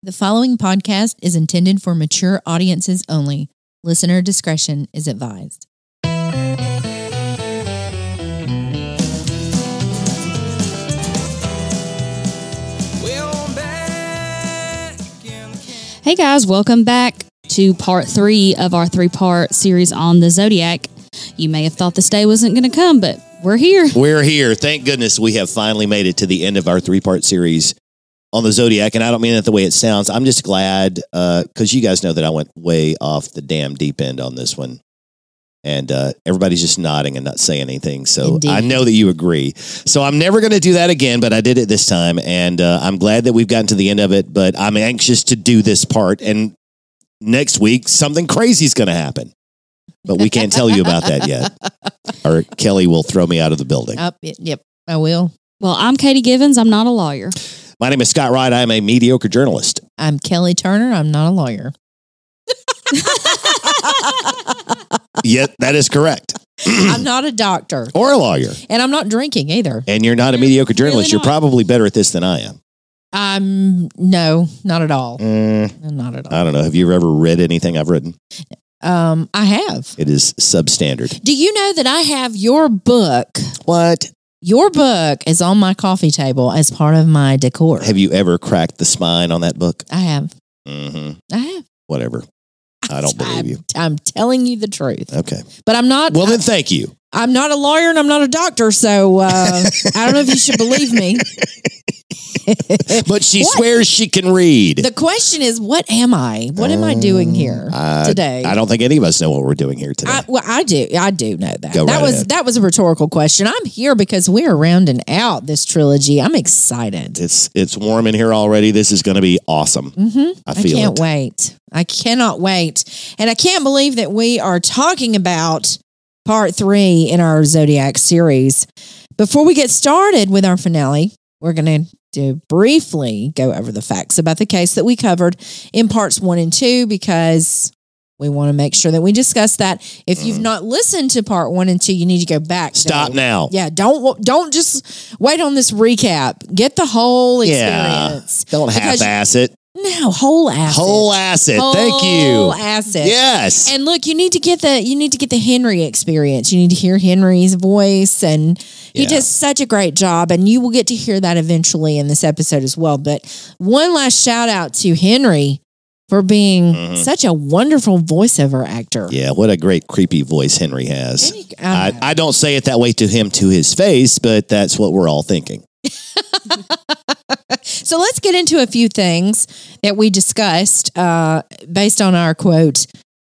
The following podcast is intended for mature audiences only. Listener discretion is advised. Hey guys, welcome back to part three of our three part series on the Zodiac. You may have thought this day wasn't going to come, but we're here. We're here. Thank goodness we have finally made it to the end of our three part series on the Zodiac. And I don't mean it the way it sounds. I'm just glad because you guys know that I went way off the damn deep end on this one. And uh, everybody's just nodding and not saying anything. So Indeed. I know that you agree. So I'm never going to do that again, but I did it this time. And uh, I'm glad that we've gotten to the end of it. But I'm anxious to do this part. And next week, something crazy is going to happen. But we can't tell you about that yet. Or Kelly will throw me out of the building. Up, yep, I will. Well, I'm Katie Givens. I'm not a lawyer. My name is Scott Wright. I am a mediocre journalist. I'm Kelly Turner. I'm not a lawyer. Yet that is correct. I'm not a doctor, Or a lawyer. and I'm not drinking either. And you're not a mediocre journalist. really You're probably better at this than I am. I'm no, not at all. Mm, Not at all. I don't know. Have you ever read anything I've written? Um, I have. It is substandard. Do you know that I have your book? What? Your book is on my coffee table as part of my decor. Have you ever cracked the spine on that book? I have. Mm-hmm. I have. Whatever. I don't believe I'm, you. I'm telling you the truth, Okay. but I'm not. Well, then thank you. I'm not a lawyer and I'm not a doctor, so uh, I don't know if you should believe me. But she What? swears she can read. The question is, what am I? What am I doing here Uh, today? I don't think any of us know what we're doing here today. I, well, I do. I do know that. Go that right was ahead. that was a rhetorical question. I'm here because we're rounding out this trilogy. I'm excited. it's it's warm in here already. This is going to be awesome. Mm-hmm. I I feel can't it. wait. I cannot wait, and I can't believe that we are talking about part three in our Zodiac series. Before we get started with our finale, we're going to to briefly go over the facts about the case that we covered in parts one and two because we want to make sure that we discuss that. If you've Mhm. not listened to part one and two, you need to go back. Stop now. Yeah, don't don't just wait on this recap. Get the whole Yeah. experience. Don't Because- half ass it. No, whole ass. Whole ass it. Thank Whole you. asset. Yes. And look, you need to get the you need to get the Henry experience. You need to hear Henry's voice and he Yeah. does such a great job and you will get to hear that eventually in this episode as well. But one last shout out to Henry for being Mhm. such a wonderful voiceover actor. Yeah, what a great creepy voice Henry has. Henry- I, know. I don't say it that way to him to his face, but that's what we're all thinking. so let's get into a few things that we discussed uh, based on our quote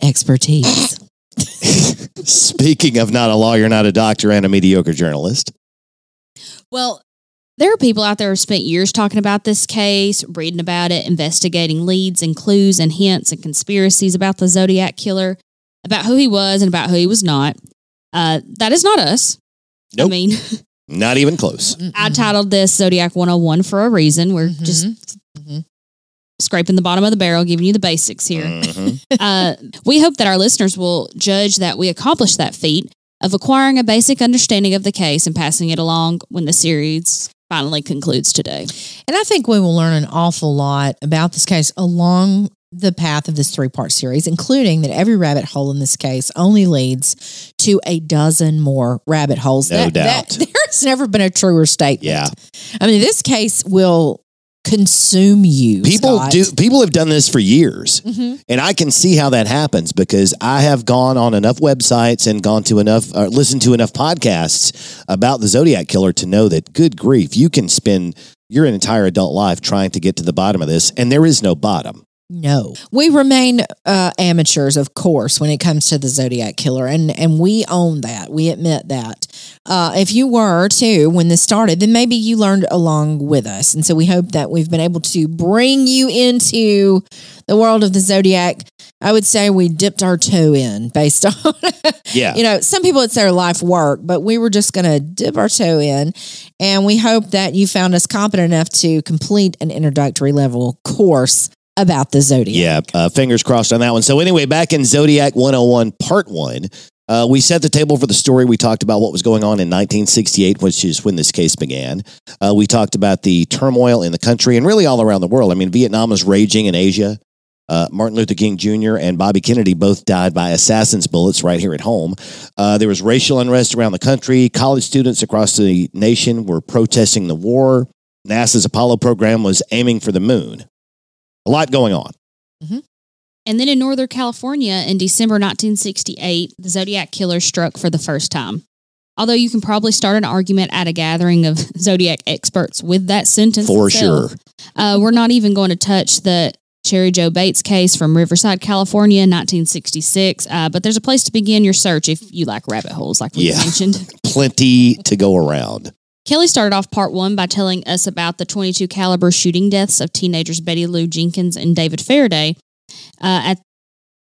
expertise. Speaking of not a lawyer, not a doctor, and a mediocre journalist. Well, there are people out there who spent years talking about this case, reading about it, investigating leads and clues and hints and conspiracies about the Zodiac killer, about who he was and about who he was not. Uh, that is not us. I mean, Not even close. I titled this Zodiac 101 for a reason. We're Mhm. just. Scraping the bottom of the barrel, giving you the basics here. Mhm. uh, we hope that our listeners will judge that we accomplished that feat of acquiring a basic understanding of the case and passing it along when the series finally concludes today. And I think we will learn an awful lot about this case along the path of this three part series, including that every rabbit hole in this case only leads to a dozen more rabbit holes. No That- that- doubt. there's never been a truer statement. Yeah. I mean, this case will consume you. People Scott. do people have done this for years. Mhm. And I can see how that happens because I have gone on enough websites and gone to enough, uh, listened to enough podcasts about the Zodiac Killer to know that, good grief, you can spend your entire adult life trying to get to the bottom of this, and there is no bottom. No, we remain uh, amateurs, of course, when it comes to the Zodiac killer, and and we own that. We admit that. Uh, if you were too when this started, then maybe you learned along with us, and so we hope that we've been able to bring you into the world of the Zodiac. I would say we dipped our toe in based on, Yeah. you know, some people it's their life work, but we were just going to dip our toe in, and we hope that you found us competent enough to complete an introductory level course about the Zodiac. Yeah, uh, fingers crossed on that one. So anyway, back in Zodiac 101 Part 1, Uh, we set the table for the story. We talked about what was going on in 1968, which is when this case began. Uh, we talked about the turmoil in the country and really all around the world. I mean, Vietnam was raging in Asia. Uh, Martin Luther King Jr. and Bobby Kennedy both died by assassin's bullets right here at home. Uh, there was racial unrest around the country. College students across the nation were protesting the war. NASA's Apollo program was aiming for the moon. A lot going on. And then in Northern California in December 1968, the Zodiac killer struck for the first time. Although you can probably start an argument at a gathering of Zodiac experts with that sentence. For itself. sure. Uh, we're not even going to touch the Cheri Jo Bates case from Riverside, California, 1966. Uh, but there's a place to begin your search if you like rabbit holes, like we Yeah. mentioned. Plenty to go around. Kelly started off part one by telling us about the 22 caliber shooting deaths of teenagers Betty Lou Jensen and David Faraday uh, at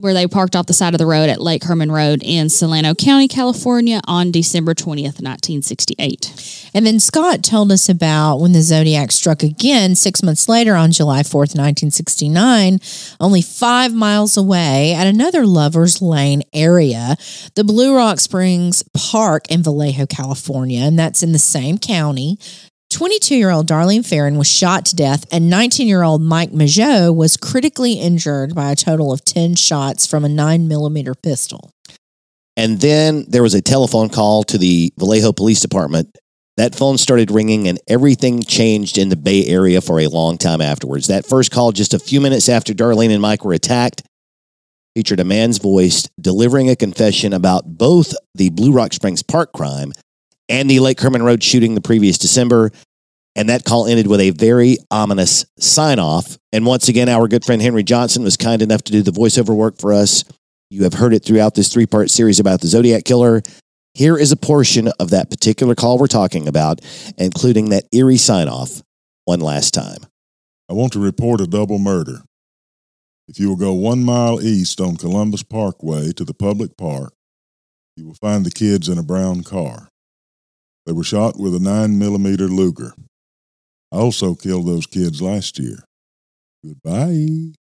where they parked off the side of the road at Lake Herman Road in Solano County, California on December 20th, 1968. And then Scott told us about when the Zodiac struck again six months later on July 4th, 1969, only five miles away at another Lover's Lane area, the Blue Rock Springs Park in Vallejo, California. And that's in the same county. 22 year old Darlene Ferrin was shot to death, and 19 year old Mike Mageau was critically injured by a total of 10 shots from a 9 millimeter pistol. And then there was a telephone call to the Vallejo Police Department. That phone started ringing and everything changed in the Bay Area for a long time afterwards. That first call, just a few minutes after Darlene and Mike were attacked, featured a man's voice delivering a confession about both the Blue Rock Springs Park crime and the Lake Herman Road shooting the previous December. And that call ended with a very ominous sign off. And once again, our good friend Henry Johnson was kind enough to do the voiceover work for us. You have heard it throughout this three part series about the Zodiac Killer. Here is a portion of that particular call we're talking about, including that eerie sign off one last time. I want to report a double murder. If you will go one mile east on Columbus Parkway to the public park, you will find the kids in a brown car. They were shot with a 9 millimeter Luger. I also killed those kids last year. Goodbye.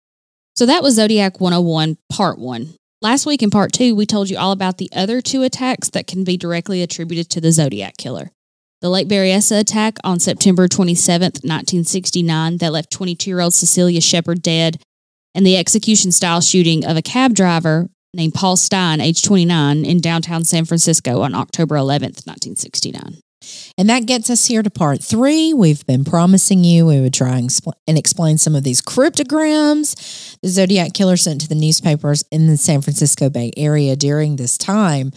So that was Zodiac 101, part one. Last week in part two, we told you all about the other two attacks that can be directly attributed to the Zodiac killer. The Lake Berryessa attack on September 27th, 1969, that left 22 year old Cecelia Shepard dead, and the execution style shooting of a cab driver named Paul Stine, age 29, in downtown San Francisco on October 11th, 1969. And that gets us here to part three. We've been promising you we would try and, and explain some of these cryptograms the Zodiac Killer sent to the newspapers in the San Francisco Bay Area during this time.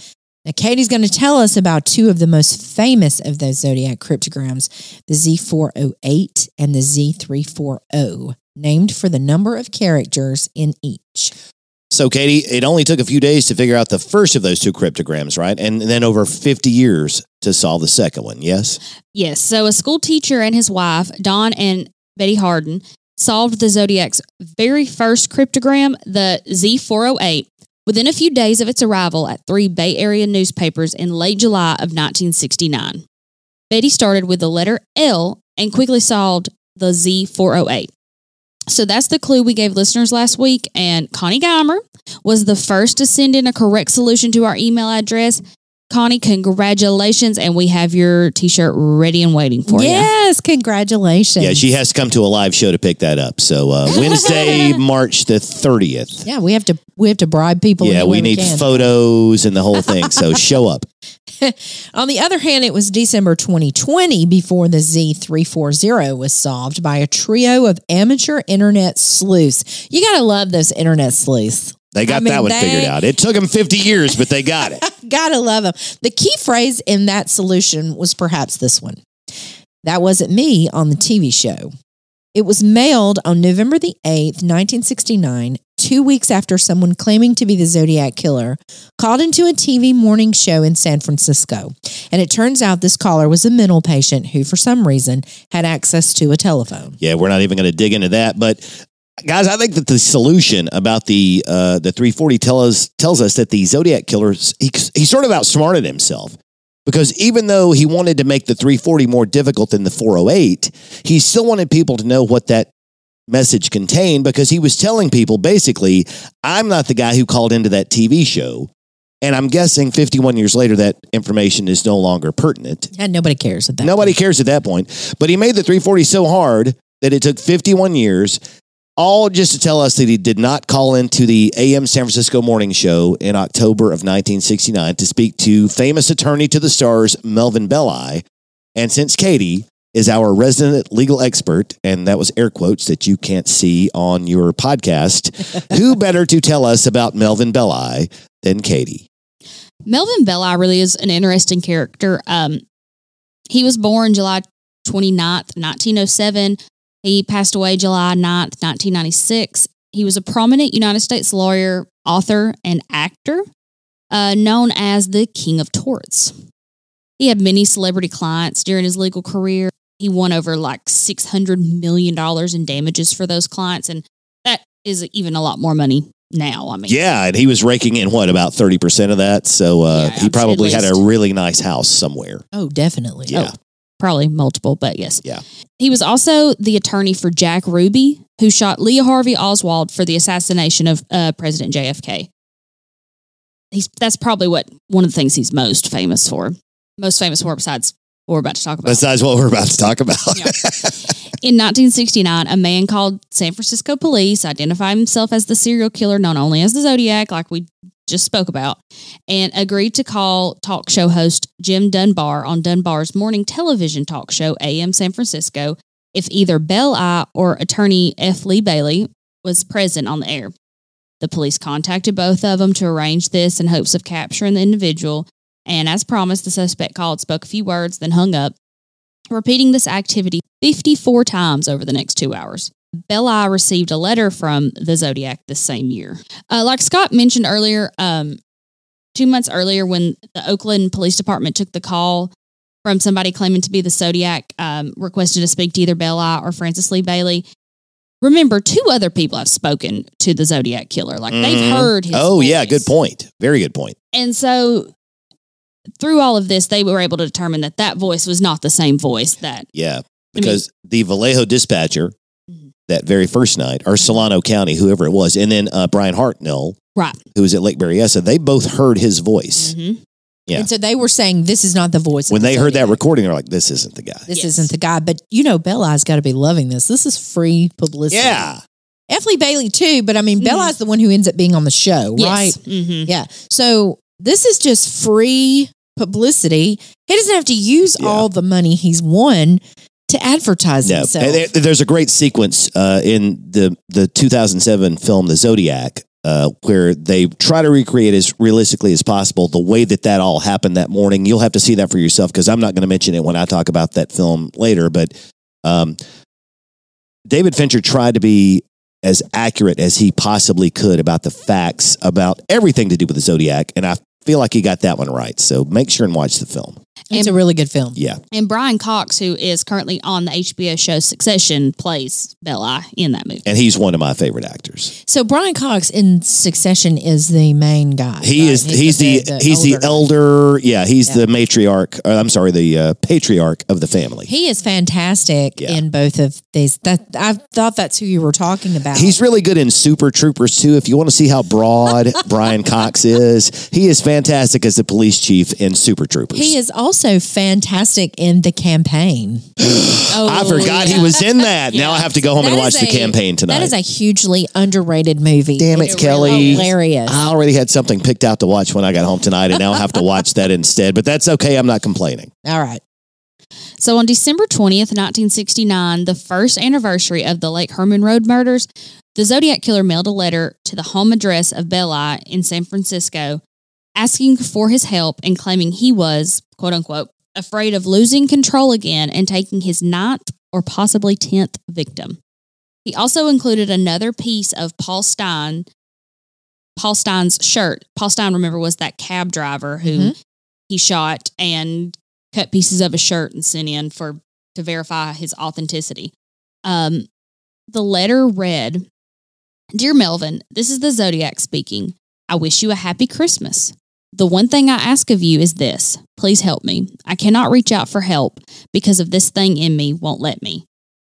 Now, Katie's going to tell us about two of the most famous of those Zodiac cryptograms the Z408 and the Z340, named for the number of characters in each. So, Katie, it only took a few days to figure out the first of those two cryptograms, right? And then over 50 years to solve the second one, yes? Yes. So a school teacher and his wife, Don and Betty Harden, solved the Zodiac's very first cryptogram, the Z408, within a few days of its arrival at three Bay Area newspapers in late July of 1969. Betty started with the letter L and quickly solved the Z408. So that's the clue we gave listeners last week. And Connie Geimer was the first to send in a correct solution to our email address. Connie, congratulations. And we have your t shirt ready and waiting for you. yes, congratulations. Yeah, she has to come to a live show to pick that up. So, uh, Wednesday, March the 30th. Yeah, we have to we have to bribe people. Yeah, any we need can. photos and the whole thing. So, show up. On the other hand, it was December 2020 before the Z340 was solved by a trio of amateur internet sleuths. You got to love those internet sleuths. They got I mean, that one they- figured out. It took them 50 years, but they got it. Gotta love them. The key phrase in that solution was perhaps this one That wasn't me on the TV show. It was mailed on November the 8th, 1969, two weeks after someone claiming to be the Zodiac Killer called into a TV morning show in San Francisco. And it turns out this caller was a mental patient who, for some reason, had access to a telephone. Yeah, we're not even going to dig into that. But guys, I think that the solution about the uh, the 340 tell us, tells us that the Zodiac killer he, he sort of outsmarted himself because even though he wanted to make the 340 more difficult than the 408, he still wanted people to know what that message contained because he was telling people basically, I'm not the guy who called into that TV show. And I'm guessing 51 years later, that information is no longer pertinent. And nobody cares at that. Nobody cares at that point. But he made the 340 so hard that it took 51 years, all just to tell us that he did not call into the AM San Francisco morning show in October of 1969 to speak to famous attorney to the stars, Melvin Belli. And since Katie is our resident legal expert, and that was air quotes that you can't see on your podcast, who better to tell us about Melvin Belli than Katie? Melvin Belli really is an interesting character. Um, he was born July 29th, 1907. He passed away July 9th, 1996. He was a prominent United States lawyer, author, and actor, uh, known as the King of Torts. He had many celebrity clients during his legal career. He won over like $600 million in damages for those clients. And that is even a lot more money now. I mean, Yeah, and he was raking in what about 30% of that. So uh, Yeah, he probably had a really nice house somewhere. Oh, definitely. Yeah. probably multiple, but yes. Yeah. He was also the attorney for Jack Ruby, who shot Lee Harvey Oswald for the assassination of uh, President JFK. He's that's probably what one of the things he's most famous for. Most famous for besides what we're about to talk about. Besides what we're about to talk about. Yeah. In 1969, a man called San Francisco police identified himself as the serial killer known only as the Zodiac, like we just spoke about, and agreed to call talk show host Jim Dunbar on Dunbar's morning television talk show, AM San Francisco, if either Belli or attorney F. Lee Bailey was present on the air. The police contacted both of them to arrange this in hopes of capturing the individual. And as promised, the suspect called, spoke a few words, then hung up repeating this activity 54 times over the next two hours. Belli received a letter from the Zodiac this same year. Uh, like Scott mentioned earlier, um, two months earlier, when the Oakland Police Department took the call from somebody claiming to be the Zodiac, um, requested to speak to either Belli or Francis Lee Bailey. Remember, two other people have spoken to the Zodiac killer. Like they've heard his. oh, yeah, good point. Very good point. And so, through all of this, they were able to determine that that voice was not the same voice that Yeah, mean- because the Vallejo dispatcher Mhm. that very first night, or Solano County, whoever it was, and then uh, Bryan Hartnell, Right. who was at Lake Berryessa, they both heard his voice. Mhm. Yeah. And so they were saying this is not the voice. of When the they heard that Zodiac. recording, they're like, this isn't the guy. This Yes. isn't the guy. But you know, Belli's got to be loving this. This is free publicity. Yeah. F. Lee Bailey too. But I mean, Mhm. Belli's the one who ends up being on the show, right? Yes. Mhm. Yeah. So this is just free publicity. He doesn't have to use Yeah. all the money he's won to advertise No, himself. and there- there's a great sequence uh, in the the 2007 film The Zodiac uh, where they try to recreate as realistically as possible the way that that all happened that morning. You'll have to see that for yourself because I'm not going to mention it when I talk about that film later. But um, David Fincher tried to be as accurate as he possibly could about the facts about everything to do with the Zodiac, and I feel like you got that one right. So make sure and watch the film. It's a really good film. Yeah, And Brian Cox, who is currently on the HBO show Succession, plays Belli in that movie. and he's one of my favorite actors. So Brian Cox in Succession is the main guy. He right? is. He's, the, he's the elder. Yeah, he's Yeah. the matriarch. Or, I'm sorry, the uh, patriarch of the family. He is fantastic Yeah. in both of these. That I thought that's who you were talking about. He's really good in Super Troopers too. If you want to see how broad Brian Cox is, he is fantastic as the police chief in Super Troopers. He is also fantastic in the campaign. Oh, I forgot he was in that. Now I have to go home and watch the a- campaign tonight. That is a hugely underrated movie. Damn it, It's Kelly. Hilarious. I already had something picked out to watch when I got home tonight, and now I have to watch that instead. But that's okay. I'm not complaining. All right. So on December 20th, 1969, the first anniversary of the Lake Herman Road murders, the Zodiac Killer mailed a letter to the home address of Belli in San Francisco asking for his help and claiming he was, quote unquote, afraid of losing control again and taking his ninth or possibly 10th victim. He also included another piece of Paul Stine, Paul Stine's shirt. Paul Stine, remember, was that cab driver who Mhm. he shot and cut pieces of his shirt and sent in for to verify his authenticity. Um, the letter read, "Dear Melvin, this is the Zodiac speaking. I wish you a happy Christmas. The one thing I ask of you is this: please help me. I cannot reach out for help because of this thing in me won't let me.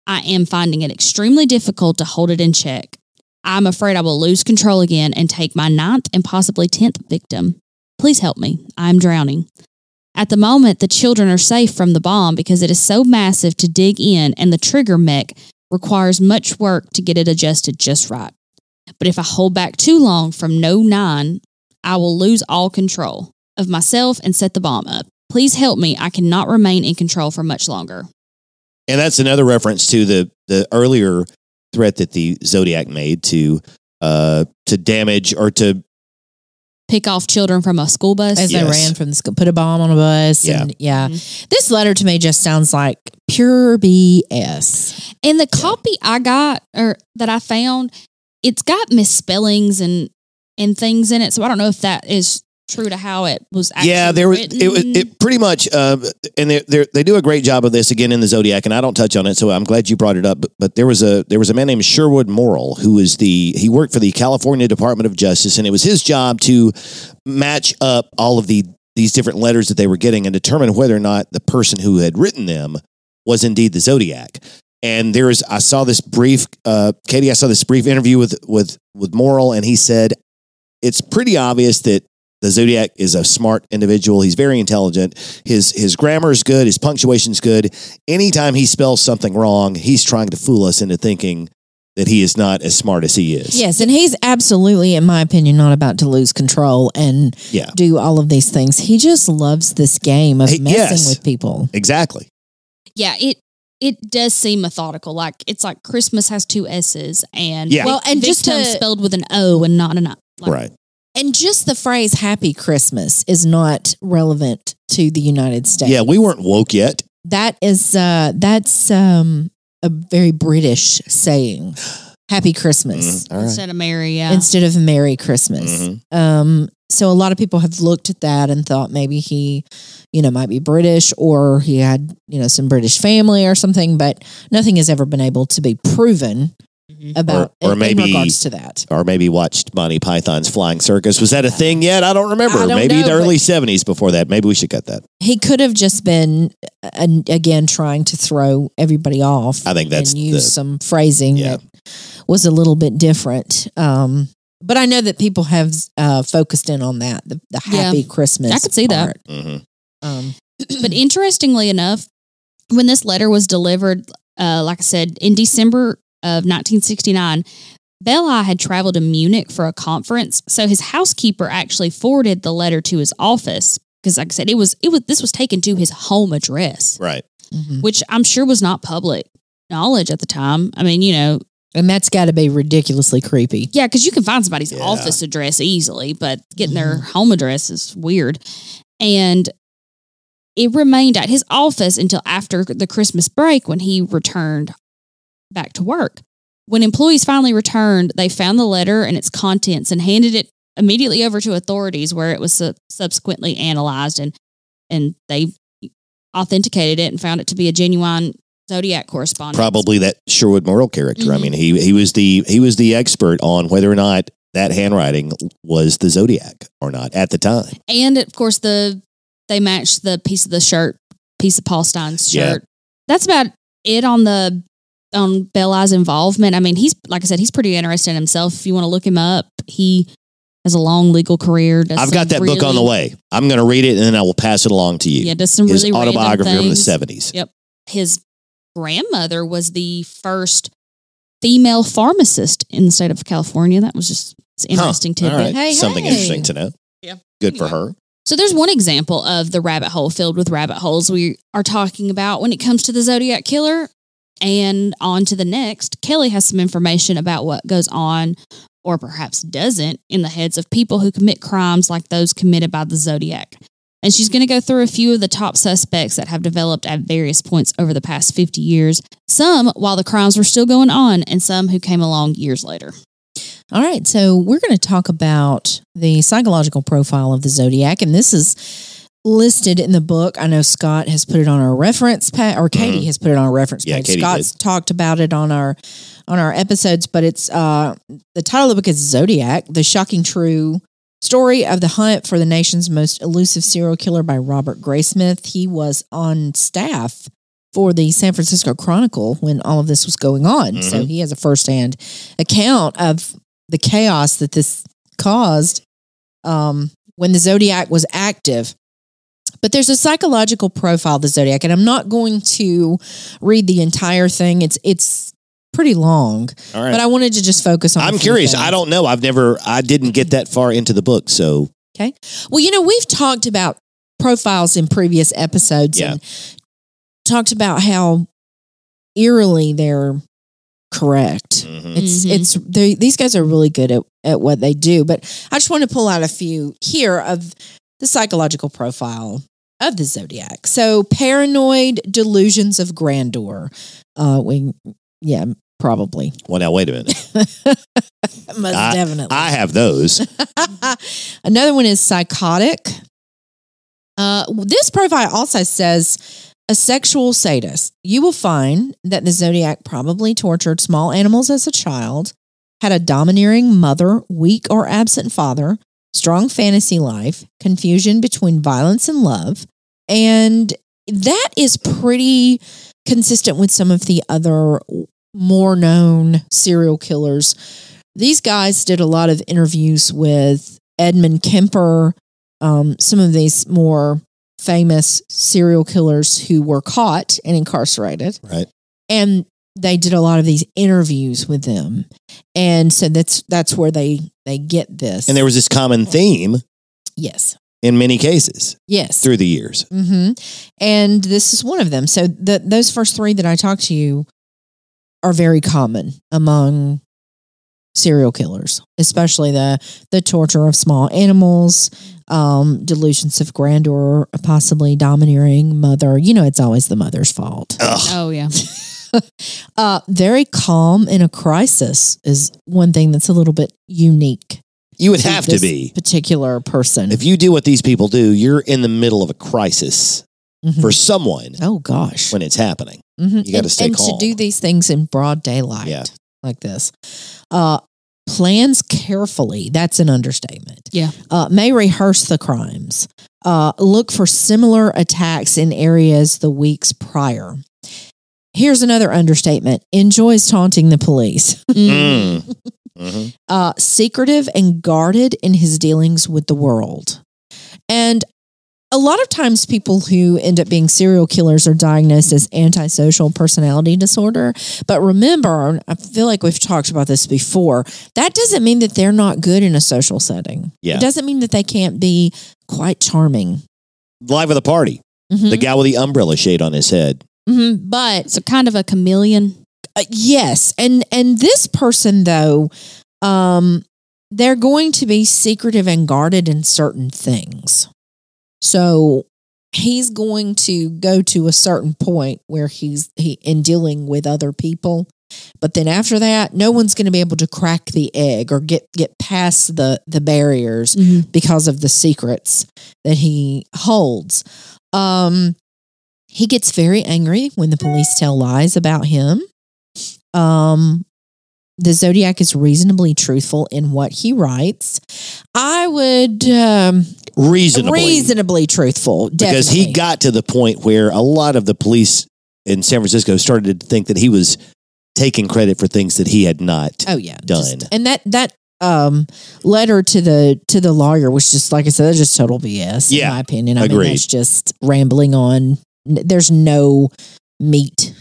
I am finding it extremely difficult to hold it in check. I'm afraid I will lose control again and take my ninth and possibly tenth victim. Please help me. I'm drowning. At the moment, the children are safe from the bomb because it is so massive to dig in, and the trigger mech requires much work to get it adjusted just right. But if I hold back too long from no nine, I will lose all control of myself and set the bomb up. Please help me. I cannot remain in control for much longer. And that's another reference to the the earlier threat that the Zodiac made to uh to damage or to Pick off children from a school bus. As Yes. they ran from the school, put a bomb on a bus. Yeah. And yeah. Mm-hmm. This letter to me just sounds like pure BS. And the copy I got or that I found, it's got misspellings and and things in it. So I don't know if that is true to how it was actually yeah there was written. it was it pretty much uh and they they they do a great job of this again in the Zodiac and I don't touch on it so I'm glad you brought it up but, but there was a there was a man named Sherwood Morrill who was the he worked for the California Department of Justice and it was his job to match up all of the these different letters that they were getting and determine whether or not the person who had written them was indeed the Zodiac. And there is, I saw this brief, uh, Katie, I saw this brief interview with with with Morrill, and he said it's pretty obvious that the Zodiac is a smart individual. He's very intelligent. His his grammar is good. His punctuation is good. Anytime he spells something wrong, he's trying to fool us into thinking that he is not as smart as he is. Yes. And he's absolutely, in my opinion, not about to lose control and Yeah. do all of these things. He just loves this game of Hey, messing yes. with people. Exactly. yeah, it it does seem methodical. Like it's like Christmas has two S's and Yeah. Well, and just victim to- spelled with an O and not an I. Like, right. And just the phrase happy Christmas is not relevant to the United States. Yeah, we weren't woke yet. That is uh that's um a very British saying. Happy Christmas. All right. Instead of Merry, yeah. instead of Merry Christmas. Mhm. Um so a lot of people have looked at that and thought maybe he, you know, might be British or he had, you know, some British family or something, but nothing has ever been able to be proven. About Or- or in, maybe- in regards to that. Or maybe watched Monty Python's Flying Circus. Was that a thing yet? I don't remember. I don't maybe know, the early 70s before that. Maybe we should cut that. He could have just been uh, again trying to throw everybody off. I think that's and use the- some phrasing Yeah. that was a little bit different. Um, but I know that people have uh, focused in on that the, the Yeah. happy Christmas. I could see that. part. hmm Um, but interestingly enough, when this letter was delivered, uh, like I said, in December of 1969, Belli had traveled to Munich for a conference. So his housekeeper actually forwarded the letter to his office because, like I said, it was it was this was taken to his home address, Right. mhm. which I'm sure was not public knowledge at the time. I mean, you know, And that's got to be ridiculously creepy. yeah, because you can find somebody's Yeah. office address easily, but getting their home address is weird. And it remained at his office until after the Christmas break when he returned back to work. When employees finally returned, they found the letter and its contents and handed it immediately over to authorities where it was sub- subsequently analyzed and and they authenticated it and found it to be a genuine zodiac correspondence. Probably that Sherwood Morrill character. I Mhm. mean, he he was the he was the expert on whether or not that handwriting was the Zodiac or not at the time. And of course, the they matched the piece of the shirt, piece of Paul Stine's Yeah. shirt. That's about it on the Um, on Belli's involvement. I mean, he's like I said, he's pretty interested in himself. If you want to look him up, he has a long legal career. I've got that book on the way. I'm going to read it and then I will pass it along to you. Yeah, does some His really autobiography from the 70s. Yep. His grandmother was the first female pharmacist in the state of California. That was just it's an Huh. interesting tidbit. right. Hey, Something hey. interesting to know. Yeah. Good for her. So there's one example of the rabbit hole filled with rabbit holes we are talking about when it comes to the Zodiac killer. And on to the next. Kelly has some information about what goes on, or perhaps doesn't, in the heads of people who commit crimes like those committed by the Zodiac. And she's going to go through a few of the top suspects that have developed at various points over the past 50 years, some while the crimes were still going on, and some who came along years later. All right, so we're going to talk about the psychological profile of the zodiac, and this is listed in the book. I know Scott has put it on our reference page, or Katie Mhm. has put it on our reference Yeah, page. Katie Scott's talked about it on our on our episodes, but it's uh the title of the book is Zodiac: The Shocking True Story of the Hunt for the Nation's Most Elusive Serial Killer by Robert Graysmith. He was on staff for the San Francisco Chronicle when all of this was going on, so Mhm. he has a firsthand account of the chaos that this caused um, when the zodiac was active. But there's a psychological profile of the zodiac, and I'm not going to read the entire thing. It's it's pretty long, All right. but I wanted to just focus on. I'm curious. things. I don't know. I've never, I didn't get that far into the book. So Okay. Well, you know, we've talked about profiles in previous episodes Yeah. and talked about how eerily they're correct. mhm. It's Mhm. it's they, these guys are really good at, at what they do. But I just want to pull out a few here of the psychological profile of the zodiac. So paranoid delusions of grandeur. Uh, we yeah probably well, now, wait a minute. most I- definitely. I have those. Another one is psychotic. Uh, this profile also says a sexual sadist. You will find that the zodiac probably tortured small animals as a child, had a domineering mother, weak or absent father, strong fantasy life, confusion between violence and love, and that is pretty consistent with some of the other more known serial killers. These guys did a lot of interviews with Edmund Kemper, um, some of these more famous serial killers who were caught and incarcerated. Right. And they did a lot of these interviews with them. And so that's that's where they they get this. And there was this common theme yes. in many cases Yes. through the years. hmm And this is one of them. So the, those first three that I talked to you are very common among serial killers, especially the the torture of small animals, um, delusions of grandeur, possibly domineering mother. You know, it's always the mother's fault. Ugh. Oh yeah. Uh, very calm in a crisis is one thing that's a little bit unique. You would have to this be. particular person. If you do what these people do, you're in the middle of a crisis Mhm. for someone oh gosh, when it's happening. Mhm. You gotta stay and calm. to do these things in broad daylight, Yeah. like this. Uh, plans carefully. That's an understatement. Yeah. Uh, may rehearse the crimes. Uh, look for similar attacks in areas the weeks prior. Here's another understatement. Enjoys taunting the police. Mm. Mm. Mhm. uh, secretive and guarded in his dealings with the world. And a lot of times, people who end up being serial killers are diagnosed as antisocial personality disorder. But remember, I feel like we've talked about this before, that doesn't mean that they're not good in a social setting. Yeah. It doesn't mean that they can't be quite charming. Live of the party. Mhm. The guy with the umbrella shade on his head. Mhm. But So kind of a chameleon. Uh, yes, and and this person though, um, they're going to be secretive and guarded in certain things. So he's going to go to a certain point where he's he in dealing with other people, but then after that, no one's going to be able to crack the egg or get get past the the barriers because of the secrets that he holds. Um, he gets very angry when the police tell lies about him. Um, the Zodiac is reasonably truthful in what he writes. I would um, Reasonably. reasonably truthful, because he got to the point where a lot of the police in San Francisco started to think that he was taking credit for things that he had not. oh yeah done. and that that um letter to the to the lawyer was just like I said, that's just total BS. Yeah, in my opinion. I mean, agreed. that's just rambling on. There's no meat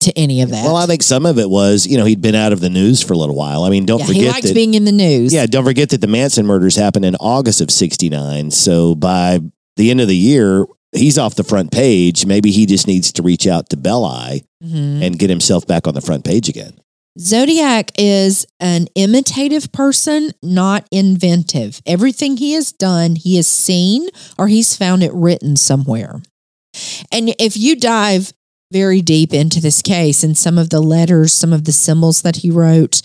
to any of that. Well, I think some of it was, you know, he'd been out of the news for a little while. I mean, don't yeah, he forget likes that. being in the news. yeah, don't forget that the Manson murders happened in August of '69. So by the end of the year, he's off the front page. Maybe he just needs to reach out to Belli Mhm. and get himself back on the front page again. Zodiac is an imitative person, not inventive. Everything he has done, he has seen or he's found it written somewhere. And if you dive very deep into this case and some of the letters, some of the symbols that he wrote,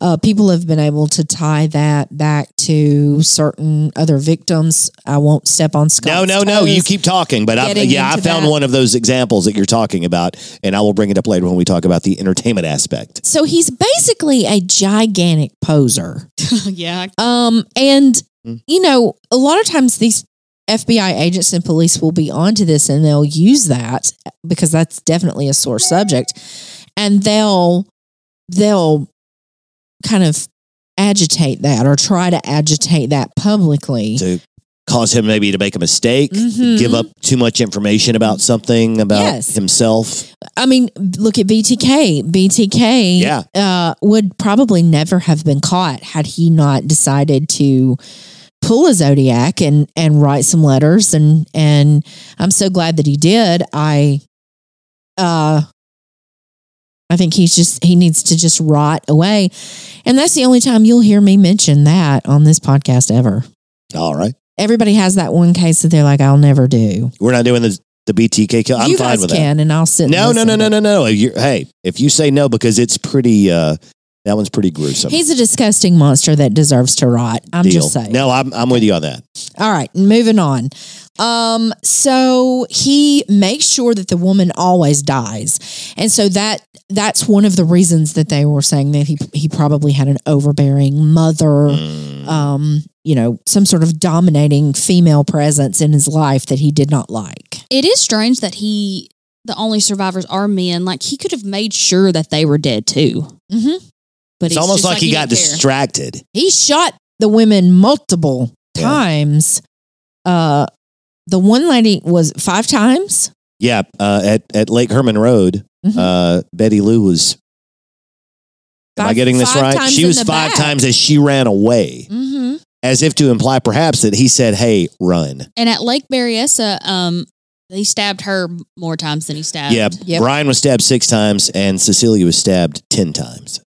uh, people have been able to tie that back to certain other victims. I won't step on Scott's no, no, no. You keep talking, but I, yeah, I found that. one of those examples that you're talking about, and I will bring it up later when we talk about the entertainment aspect. So he's basically a gigantic poser. yeah. Um, and Mm. you know, a lot of times these FBI agents and police will be onto this and they'll use that because that's definitely a sore subject. And they'll they'll kind of agitate that or try to agitate that publicly. To cause him maybe to make a mistake, Mhm. give up too much information about something about Yes. himself. I mean, look at BTK. BTK Yeah. uh, would probably never have been caught had he not decided to pull a zodiac and and write some letters and and I'm so glad that he did. I uh I think he's just he needs to just rot away. And that's the only time you'll hear me mention that on this podcast ever. All right. Everybody has that one case that they're like, I'll never do. We're not doing the, the BTK kill. I'm you fine guys with can, and I'll sit. that. No, no, no, no, no, no. You hey, if you say no, because it's pretty, uh, that one's pretty gruesome. He's a disgusting monster that deserves to rot. I'm Deal. just saying. No, I'm, I'm with you on that. All right, moving on. Um, so he makes sure that the woman always dies, and so that that's one of the reasons that they were saying that he he probably had an overbearing mother, Mm. um, you know, some sort of dominating female presence in his life that he did not like. It is strange that he, the only survivors are men. Like he could have made sure that they were dead too. Mm-hmm. But it's almost just like, he got distracted. He shot the women multiple Yeah. times. Uh, the one lady was five times. Yeah, uh, at at Lake Herman Road, Mhm. uh, Betty Lou was. am I getting this right? She was five back. times as she ran away, Mm-hmm. as if to imply perhaps that he said, "Hey, run." And at Lake Berryessa, um, he stabbed her more times than he stabbed. Yeah, Yep. Bryan was stabbed six times, and Cecelia was stabbed ten times.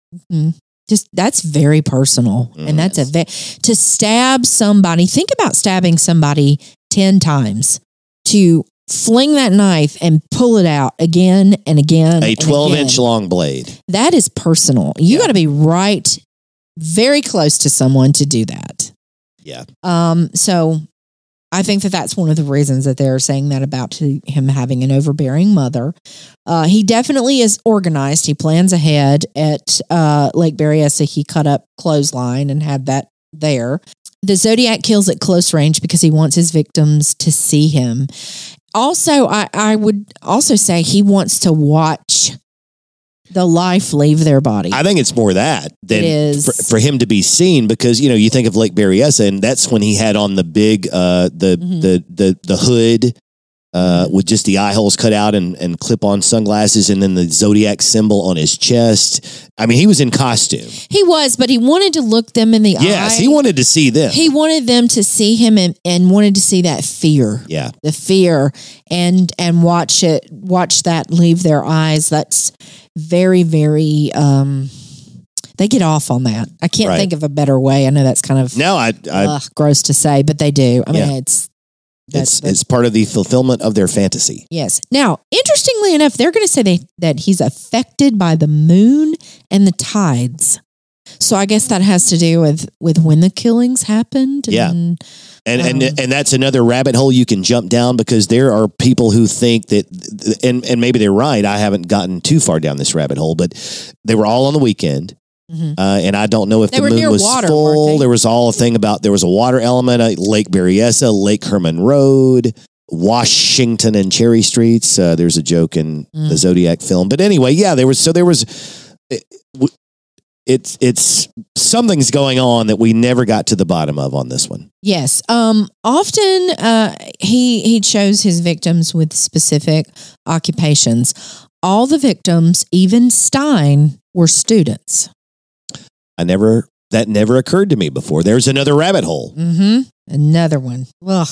Just that's very personal Mm. and that's a ve- to stab somebody think about stabbing somebody 10 times to fling that knife and pull it out again and again A twelve again. inch long blade. that is personal you Yeah. got to be right very close to someone to do that Yeah. um so I think that that's one of the reasons that they're saying that about him having an overbearing mother. Uh, he definitely is organized. He plans ahead at uh, Lake Berryessa. He cut up clothesline and had that there. The Zodiac kills at close range because he wants his victims to see him. Also, I, I would also say he wants to watch the life leave their body. I think it's more that than. For, for him to be seen because you know you think of Lake Berryessa and that's when he had on the big uh the Mhm. the the the hood uh with just the eye holes cut out and and clip on sunglasses and then the zodiac symbol on his chest. I mean he was in costume. he was, but he wanted to look them in the eye. Yes, he wanted to see them. He wanted them to see him and, and wanted to see that fear, yeah. the fear, and and watch it, watch that leave their eyes. That's very, very. um They get off on that. I can't Right. think of a better way. I know that's kind of No, I, I ugh, gross to say, but they do. I mean, it's that's it's it's part of the fulfillment of their fantasy. yes. Now, interestingly enough, they're going to say they, that he's affected by the moon and the tides. So I guess that has to do with with when the killings happened. Yeah. and- And and Um, and that's another rabbit hole you can jump down because there are people who think that and and maybe they're right. I haven't gotten too far down this rabbit hole, but they were all on the weekend. Mhm. Uh, and I don't know if They the moon was water, full. There was all a thing about there was a water element at Lake Berryessa, Lake Herman Road, Washington and Cherry Streets. Uh, there's a joke in Mm. the Zodiac film, but anyway, yeah, there was so there was. It, w- it's it's something's going on that we never got to the bottom of on this one. Yes. Um. Often, uh, he he chose his victims with specific occupations. All the victims, even Stine, were students. I never that never occurred to me before. There's another rabbit hole. Mm-hmm. Another one. Ugh.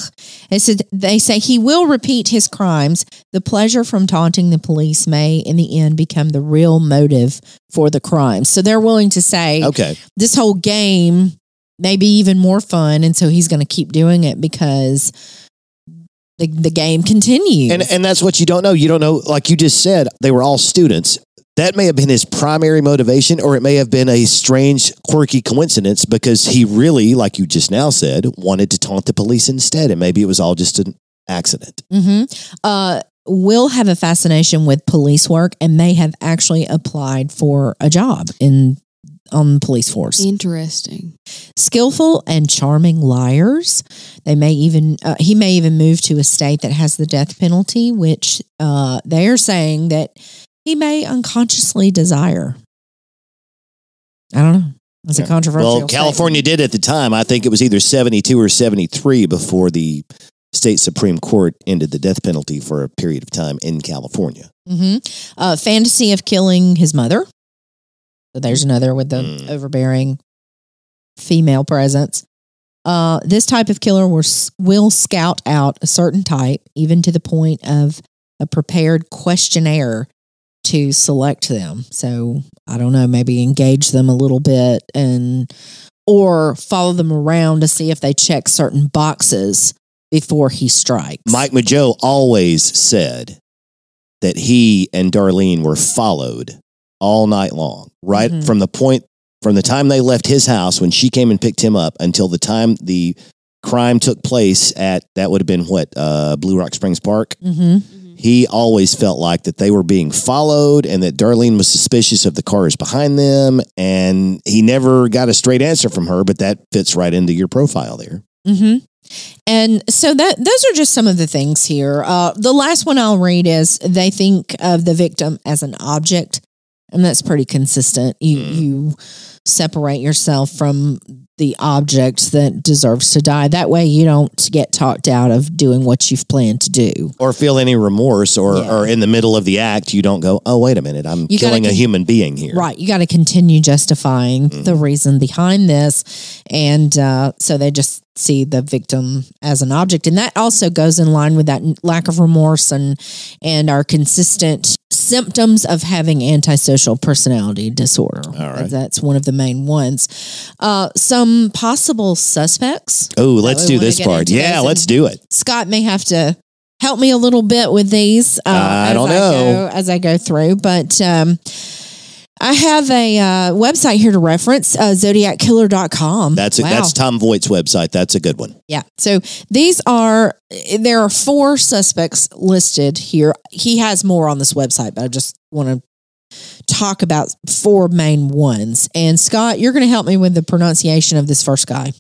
It said they say he will repeat his crimes. The pleasure from taunting the police may, in the end, become the real motive for the crime. So they're willing to say Okay. this whole game may be even more fun, and so he's going to keep doing it because the the game continues. And and that's what you don't know. You don't know, like you just said, they were all students. That may have been his primary motivation, or it may have been a strange, quirky coincidence because he really, like you just now said, wanted to taunt the police instead. And maybe it was all just an accident. Mm-hmm. Uh, will have a fascination with police work and may have actually applied for a job in on the police force. Interesting. Skillful and charming liars. They may even uh, he may even move to a state that has the death penalty, which uh, they are saying that he may unconsciously desire. I don't know. It's a controversial. Well, California did at the time. I think it was either 72 or 73 before the state Supreme Court ended the death penalty for a period of time in California. hmm Uh, fantasy of killing his mother. So there's another with the Mm. overbearing female presence. Uh, this type of killer will, will scout out a certain type, even to the point of a prepared questionnaire to select them. So I don't know, maybe engage them a little bit and or follow them around to see if they check certain boxes before he strikes. Mike Mageau always said that he and Darlene were followed all night long, right Mhm. from the point from the time they left his house when she came and picked him up until the time the crime took place at that would have been what uh, Blue Rock Springs Park. hmm He always felt like that they were being followed and that Darlene was suspicious of the cars behind them. And he never got a straight answer from her, but that fits right into your profile there. hmm And so that those are just some of the things here. Uh, the last one I'll read is they think of the victim as an object, and that's pretty consistent. You Mm. you separate yourself from the object that deserves to die. That way, you don't get talked out of doing what you've planned to do. Or feel any remorse, or, Yeah. or in the middle of the act, you don't go, oh, wait a minute, I'm You gotta killing a human being here. Right. You got to continue justifying the reason behind this. And uh, so they just see the victim as an object. And that also goes in line with that lack of remorse and, and our consistent symptoms of having antisocial personality disorder. All right. That's one of the main ones. Uh, some possible suspects. Oh, let's do this part. Yeah, those let's do it. Scott may have to help me a little bit with these. Uh, I don't I know. go, as I go through, but um, I have a uh, website here to reference, uh, zodiackiller.com. That's a, Wow. that's Tom Voigt's website. That's a good one. Yeah. So these are there are four suspects listed here. He has more on this website, but I just want to talk about four main ones. And Scott, you're going to help me with the pronunciation of this first guy.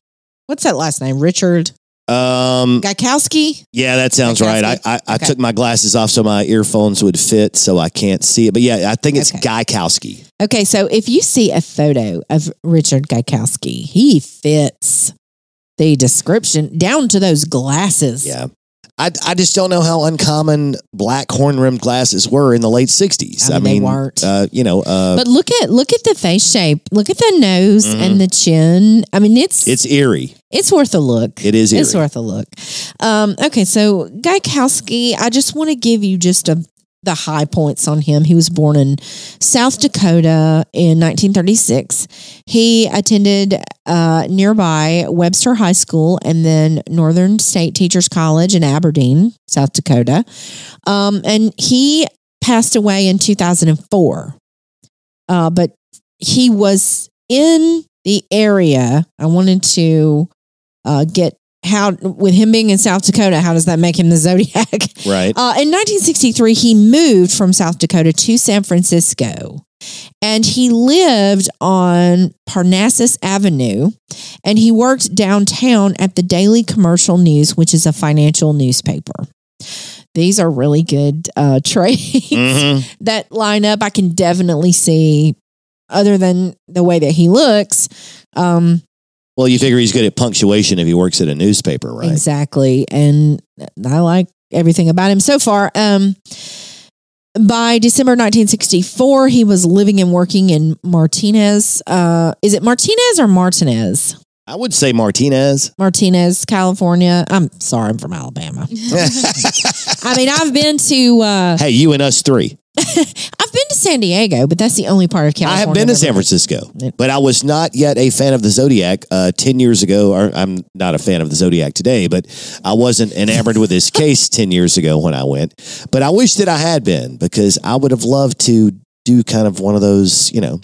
What's that last name? Richard Um, Gaikowski? yeah, that sounds right. I, I, I Okay. took my glasses off so my earphones would fit, so I can't see it. But yeah, I think it's Okay. Gaikowski. Okay, so if you see a photo of Richard Gaikowski, he fits the description down to those glasses. Yeah. I, I just don't know how uncommon black horn rimmed glasses were in the late 60s. I mean, they weren't. Uh, you know, uh, But look at look at the face shape. Look at the nose Mhm. and the chin. I mean, it's it's eerie. it's worth a look. It is eerie. It's worth a look. Um, okay, so Gaikowski, I just want to give you just a the high points on him. He was born in South Dakota in 1936. He attended uh, nearby Webster High School and then Northern State Teachers College in Aberdeen, South Dakota. Um, and he passed away in 2004. Uh, but he was in the area. I wanted to uh, get how, with him being in South Dakota, how does that make him the Zodiac? Right. Uh, in 1963, he moved from South Dakota to San Francisco and he lived on Parnassus Avenue and he worked downtown at the Daily Commercial News, which is a financial newspaper. These are really good uh, trades Mhm. that line up. I can definitely see, other than the way that he looks, um, Well, you figure he's good at punctuation if he works at a newspaper, right? Exactly. And I like everything about him so far. Um, by December 1964, he was living and working in Martinez. Uh, is it Martinez or Martinez? I would say Martinez. Martinez, California. I'm sorry, I'm from Alabama. I mean, I've been to uh, hey, you and us three. I've been to San Diego, but that's the only part of California. I have been to San Francisco, but I was not yet a fan of the Zodiac. Uh, ten years ago, or I'm not a fan of the Zodiac today, but I wasn't enamored with his case ten years ago when I went. But I wish that I had been because I would have loved to do kind of one of those. You know,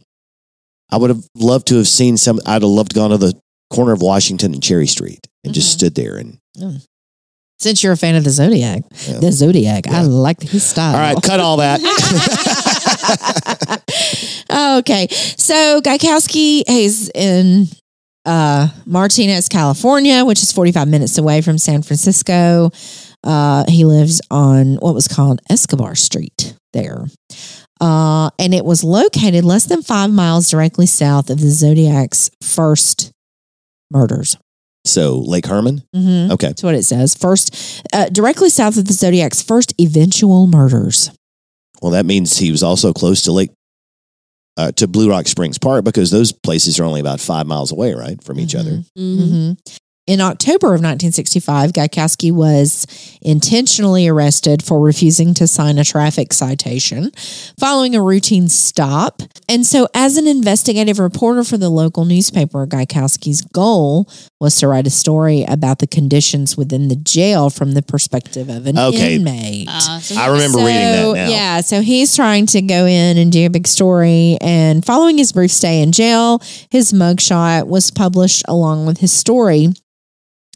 I would have loved to have seen some. I'd have loved to gone to the corner of Washington and Cherry Street and just Mhm. stood there and. Since you're a fan of the Zodiac, Yeah. the Zodiac, I like his style. All right, cut all that. okay. So Gaikowski is in uh, Martinez, California, which is 45 minutes away from San Francisco. Uh, he lives on what was called Escobar Street there. Uh, and it was located less than five miles directly south of the Zodiac's first murders. So Lake Herman. Mm-hmm. Okay. That's what it says. First, uh, directly south of the Zodiac's first eventual murders. Well, that means he was also close to Lake, uh, to Blue Rock Springs Park because those places are only about five miles away, right, from each other. Mhm. In October of 1965, Gaikowski was intentionally arrested for refusing to sign a traffic citation following a routine stop. And so, as an investigative reporter for the local newspaper, Gaikowski's goal was to write a story about the conditions within the jail from the perspective of an Okay. inmate. Uh, so I remember reading that now. Yeah, so he's trying to go in and do a big story. And following his brief stay in jail, his mugshot was published along with his story.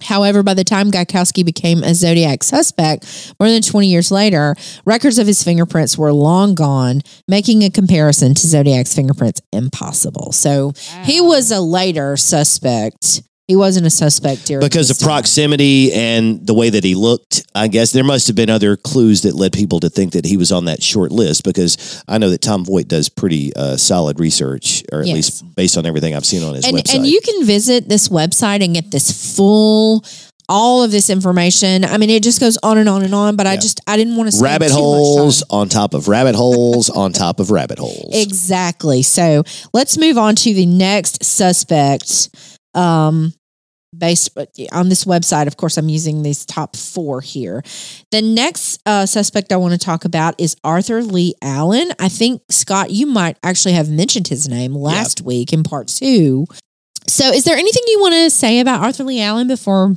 However, by the time Gaikowski became a Zodiac suspect, more than 20 years later, records of his fingerprints were long gone, making a comparison to Zodiac's fingerprints impossible. So he was a later suspect. He wasn't a suspect during Because of proximity and the way that he looked, I guess there must have been other clues that led people to think that he was on that short list. Because I know that Tom Voigt does pretty uh, solid research, or at Yes. least based on everything I've seen on his and, website. and you can visit this website and get this full all of this information i mean it just goes on and on and on but i just i didn't want to spend rabbit too much holes on top of rabbit holes on top of rabbit holes. exactly so let's move on to the next suspect um based on this website of course i'm using these top four here. The next uh, suspect i want to talk about is arthur lee allen. I think scott you might actually have mentioned his name last week in part two. So is there anything you want to say about arthur lee allen before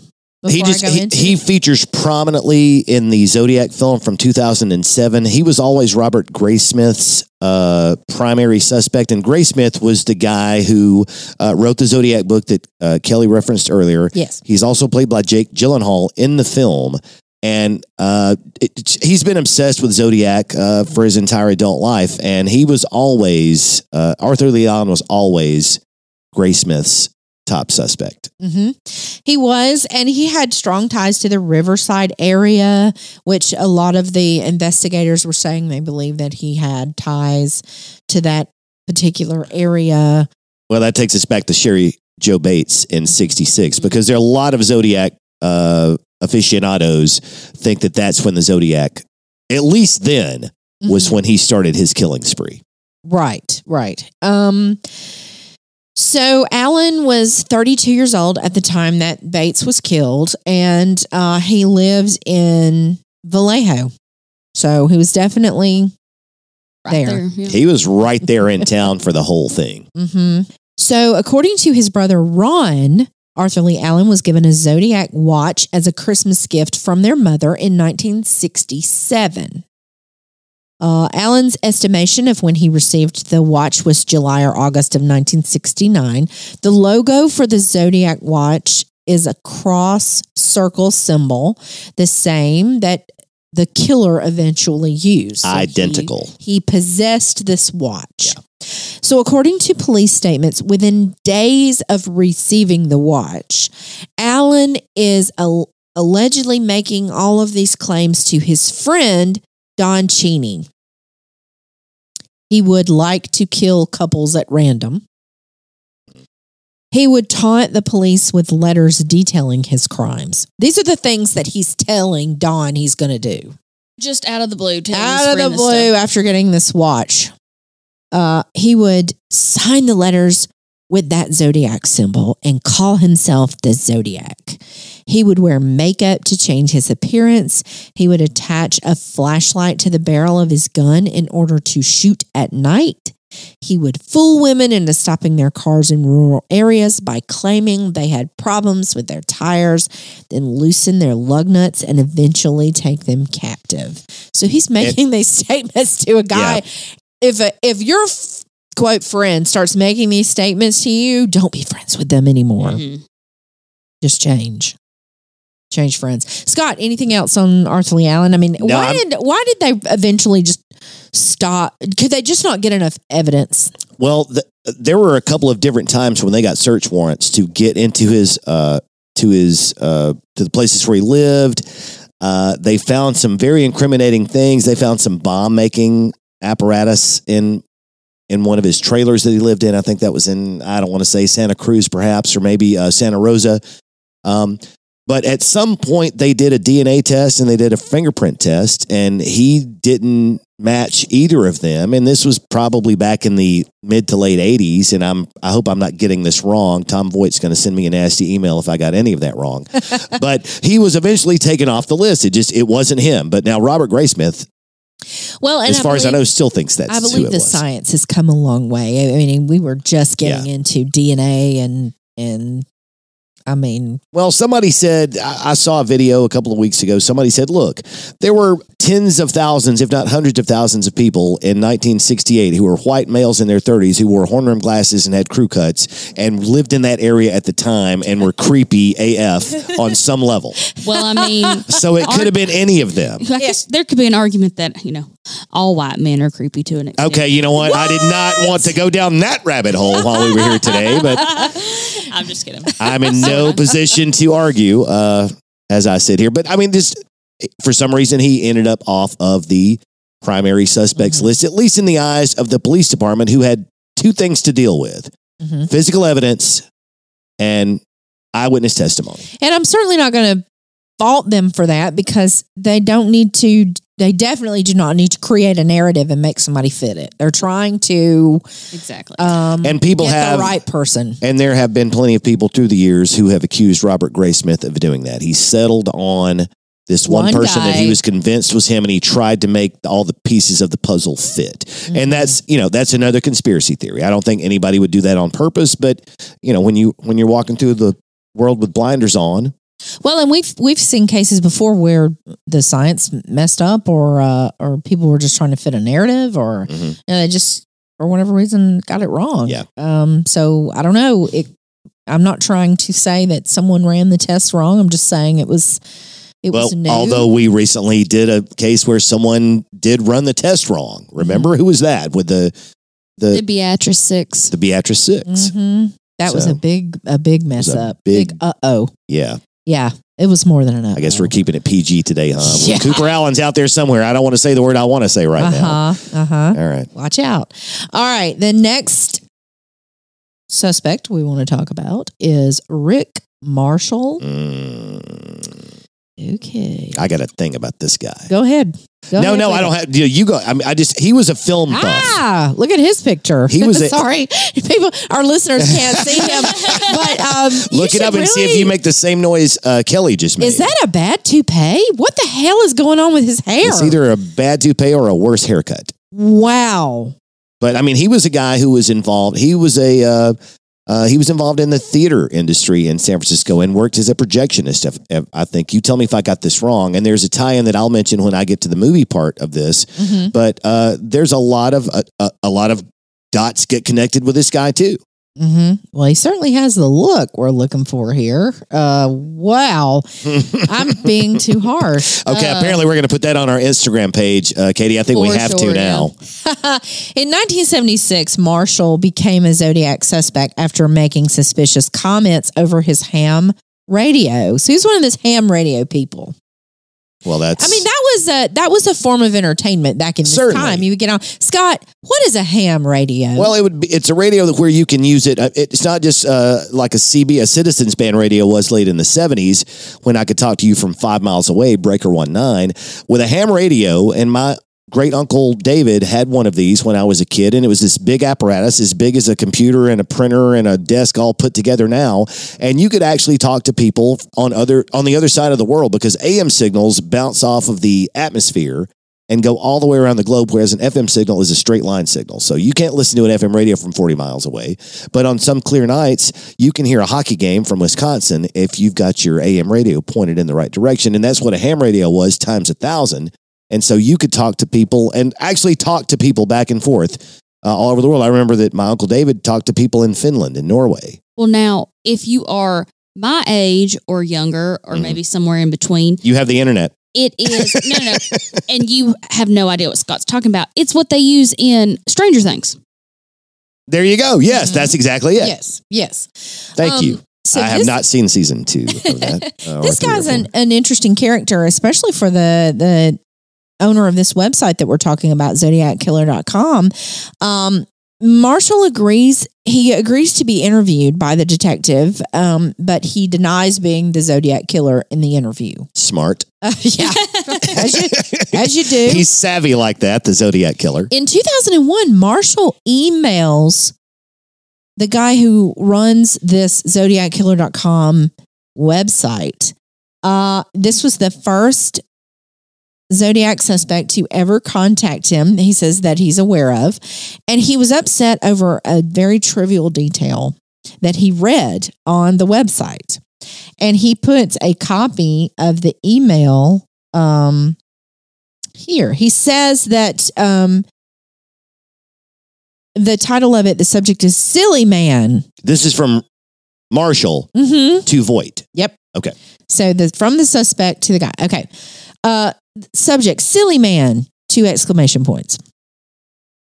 he just he, he features prominently in the Zodiac film from 2007. He was always Robert Graysmith's uh, primary suspect, and Graysmith was the guy who uh, wrote the Zodiac book that uh, Kelly referenced earlier. yes He's also played by Jake Gyllenhaal in the film. And uh, it, he's been obsessed with Zodiac uh, for his entire adult life. And he was always, uh, Arthur Leon was always Graysmith's top suspect. Hmm He was, and he had strong ties to the Riverside area, which a lot of the investigators were saying they believe that he had ties to that particular area. Well, that takes us back to Cheri Jo Bates in 66 because there are a lot of Zodiac uh, aficionados think that that's when the Zodiac, at least then, was Mhm. when he started his killing spree. Right, right. Um, so Allen was 32 years old at the time that Bates was killed, and uh, he lives in Vallejo. So he was definitely Right there. there. yeah. He was right there in town for the whole thing. hmm So, according to his brother Ron, Arthur Lee Allen was given a Zodiac watch as a Christmas gift from their mother in 1967. Uh, Allen's estimation of when he received the watch was July or August of 1969. The logo for the Zodiac watch is a cross circle symbol, the same that the killer eventually used. So Identical. he possessed this watch. So, according to police statements, within days of receiving the watch, Allen is al- allegedly making all of these claims to his friend, Don Cheney. He would like to kill couples at random. He would taunt the police with letters detailing his crimes. These are the things that he's telling Don he's going to do Just out of the blue. out of the blue stuff. after getting this watch. Uh, he would sign the letters with that zodiac symbol and call himself the zodiac. He would wear makeup to change his appearance. He would attach a flashlight to the barrel of his gun in order to shoot at night. He would fool women into stopping their cars in rural areas by claiming they had problems with their tires, then loosen their lug nuts and eventually take them captive. So he's making these statements to a guy. If a, if your f- quote friend starts making these statements to you, don't be friends with them anymore. Mhm. Just change. Change friends. Scott, anything else on Arthur Lee Allen? I mean, No, why I'm- did why did they eventually just stop? Could they just not get enough evidence? Well, th- there were a couple of different times when they got search warrants to get into his uh, to his uh, to the places where he lived. Uh, they found some very incriminating things. They found some bomb making apparatus in in one of his trailers that he lived in. I think that was in I don't want to say Santa Cruz, perhaps, or maybe uh, Santa Rosa. Um, but at some point, they did a DNA test and they did a fingerprint test, and he didn't match either of them. And this was probably back in the mid to late '80s. And I'm I hope I'm not getting this wrong. Tom Voigt's going to send me a nasty email if I got any of that wrong. but he was eventually taken off the list. It just it wasn't him. But now Robert Graysmith, Well, and as far as I know, still thinks that's I believe the was. science has come a long way. I mean, we were just getting into DNA and and I mean, Well, somebody said, I I saw a video a couple of weeks ago. Somebody said, look, there were tens of thousands, if not hundreds of thousands of people in 1968 who were white males in their 30s who wore horn rimmed glasses and had crew cuts and lived in that area at the time and were creepy AF on some level. Well, I mean, So it could have been any of them. I guess there could be an argument that you know all white men are creepy to an extent. Okay, you know what? I did not want to go down that rabbit hole while we were here today, but I'm just kidding. I'm in no position to argue uh, as I sit here. But I mean, this for some reason he ended up off of the primary suspects Mhm. list, at least in the eyes of the police department, who had two things to deal with: mhm. physical evidence and eyewitness testimony. and I'm certainly not going to fault them for that because they don't need to. They definitely do not need to create a narrative and make somebody fit it. They're trying to Exactly. um, And people get have the right person. And there have been plenty of people through the years who have accused Robert Graysmith of doing that. He settled on this one, One person that he was convinced was him, and he tried to make all the pieces of the puzzle fit. Mm-hmm. And that's you know that's another conspiracy theory. I don't think anybody would do that on purpose, but you know when you when you're walking through the world with blinders on, Well, and we've we've seen cases before where the science messed up, or uh, or people were just trying to fit a narrative, or Mhm. you know, they just for whatever reason got it wrong. Yeah. Um. So I don't know. It. I'm not trying to say that someone ran the test wrong. I'm just saying it was. It well, was new. although we recently did a case where someone did run the test wrong. Remember who was that with the the the Beatrice Six. the Beatrice 6 Mhm. that was a big a big mess a up. big- Big, uh oh. Yeah, Yeah. It was more than enough. I guess we're keeping it PG today, huh? Yeah. Cooper Allen's out there somewhere. I don't want to say the word I want to say right uh now. huh. Uh huh. All right. Watch out. All right. The next suspect we want to talk about is Rick Marshall. Mm, Okay. I got a thing about this guy. Go ahead. Go no, ahead no, I don't have. You, you go. I mean, I just he was a film buff. Ah, look at his picture. He was a- sorry. People, our listeners can't see him, but um, Look it up and see if you make the same noise uh, Kelly just made. Is that a bad toupee? What the hell is going on with his hair? It's either a bad toupee or a worse haircut. wow. But I mean, he was a guy who was involved. He was a uh, uh, he was involved in the theater industry in San Francisco and worked as a projectionist. I think you tell me if I got this wrong. And there's a tie-in that I'll mention when I get to the movie part of this. Mhm. But uh, there's a lot of a, a, a lot of dots get connected with this guy too. Hmm Well, he certainly has the look we're looking for here. Uh, wow. I'm being too harsh. Okay, Uh, apparently we're going to put that on our Instagram page, uh, Katie. I think we have to sure, now. In 1976, Marshall became a Zodiac suspect after making suspicious comments over his ham radio. So he's one of those ham radio people. Well, that's. I mean, that was a that was a form of entertainment back in this Certainly. time. You would get on Scott. What is a ham radio? Well, it would be. It's a radio where you can use it. Uh, It's not just uh, like a CB, a Citizens Band radio was late in the seventies when I could talk to you from five miles away, Breaker One Nine, with a ham radio. And my great uncle David had one of these when I was a kid, and it was this big apparatus, as big as a computer and a printer and a desk all put together now. And you could actually talk to people on other on the other side of the world because AM signals bounce off of the atmosphere and go all the way around the globe, whereas an FM signal is a straight line signal. So you can't listen to an FM radio from 40 miles away. But on some clear nights, you can hear a hockey game from Wisconsin if you've got your AM radio pointed in the right direction. And that's what a ham radio was times a thousand. And so you could talk to people and actually talk to people back and forth uh, all over the world. I remember that my Uncle David talked to people in Finland and Norway. Well, now if you are my age or younger, or Mhm. maybe somewhere in between, You have the internet. it is no, no, no, and you have no idea what Scott's talking about. It's what they use in Stranger Things. There you go. Yes, Mhm. that's exactly it. yes, yes. Thank Um, you. So I have not seen season two of that. uh, this guy's an, an interesting character, especially for the the owner of this website that we're talking about, zodiackiller.com, um, Marshall agrees. He agrees to be interviewed by the detective, um, but he denies being the Zodiac killer in the interview. Smart. Uh, yeah, as you, as you do. He's savvy like that, the Zodiac killer. In 2001, Marshall emails the guy who runs this zodiackiller.com website. Uh, this was the first Zodiac suspect to ever contact him. He says that he's aware of. And he was upset over a very trivial detail that he read on the website. And he puts a copy of the email um, here. He says that um, the title of it, the subject is Silly Man. This is from Marshall Mm-hmm. to Voight. Yep. Okay. So the from the suspect to the guy. Okay. Uh subject, silly man, two exclamation points.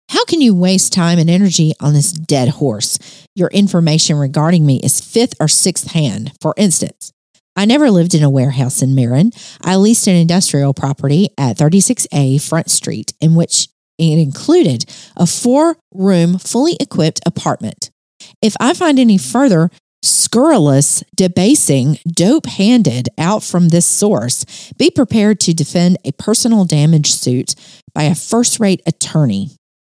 How can you waste time and energy on this dead horse? Your information regarding me is fifth or sixth hand. For instance, I never lived in a warehouse in Marin. I leased an industrial property at 36A Front Street, in which it included a four room, fully equipped apartment. If I find any further scurrilous, debasing, dope handed out from this source, be prepared to defend a personal damage suit by a first rate attorney.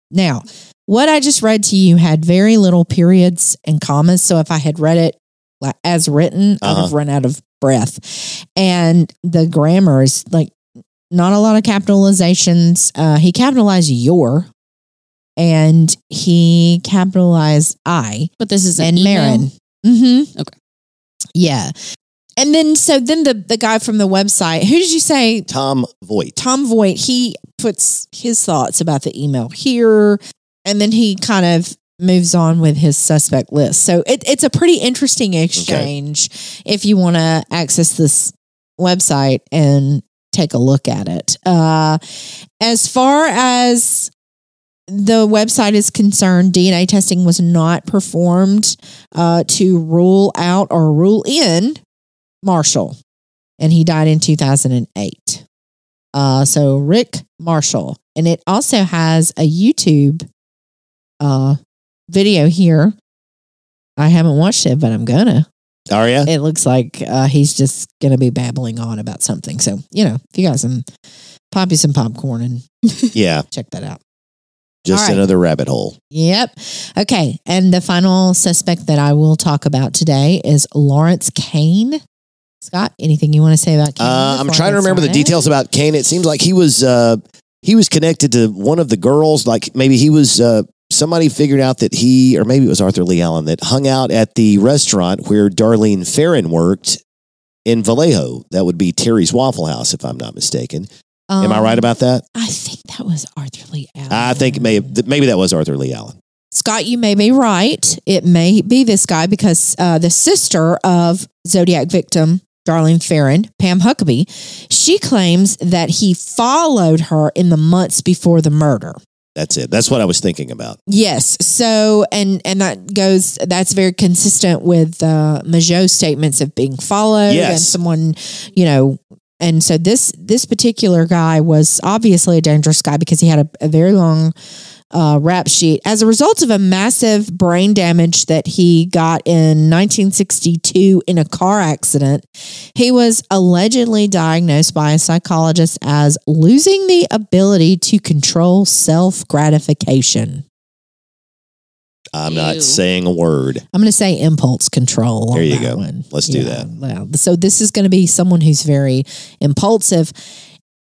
Now, what I just read to you had very little periods and commas. So if I had read it as written, I would have Uh-huh. run out of breath. And the grammar is like not a lot of capitalizations. Uh, he capitalized your and he capitalized I But this is an and email. Marin. Mm-hmm. Okay. Yeah. And then so then the the guy from the website, who did you say? Tom Voight. Tom Voight, he puts his thoughts about the email here, and then he kind of moves on with his suspect list. So it, it's a pretty interesting exchange if you want to access this website and take a look at it. Uh, as far as the website is concerned, DNA testing was not performed uh, to rule out or rule in Marshall, and he died in 2008. Uh, so Rick Marshall, and it also has a YouTube uh, video here. I haven't watched it, but I'm gonna. Aria? It looks like uh, he's just gonna be babbling on about something. So you know, if you got some, pop you some popcorn and Yeah. check that out. Just right. another rabbit hole. Yep. Okay. And the final suspect that I will talk about today is Lawrence Kane. Scott, anything you want to say about Kane? Uh, I'm trying to remember the details about Kane. It seems like he was uh, he was connected to one of the girls. Like maybe he was uh, somebody figured out that he, or maybe it was Arthur Lee Allen that hung out at the restaurant where Darlene Ferrin worked in Vallejo. That would be Terry's Waffle House, if I'm not mistaken. Am I Um, right about that? I think that was Arthur Lee Allen. I think it may th- maybe that was Arthur Lee Allen. Scott, you may be right. It may be this guy because uh, the sister of Zodiac victim Darlene Ferrin, Pam Huckabee, she claims that he followed her in the months before the murder. That's it. That's what I was thinking about. Yes. So, and and that goes. That's very consistent with uh, Mageau's statements of being followed and someone, you know. And so this this particular guy was obviously a dangerous guy because he had a, a very long uh, rap sheet as a result of a massive brain damage that he got in 1962 in a car accident. He was allegedly diagnosed by a psychologist as losing the ability to control self gratification. I'm not saying a word. I'm going to say impulse control. on There you go. One. Let's do that. So this is going to be someone who's very impulsive.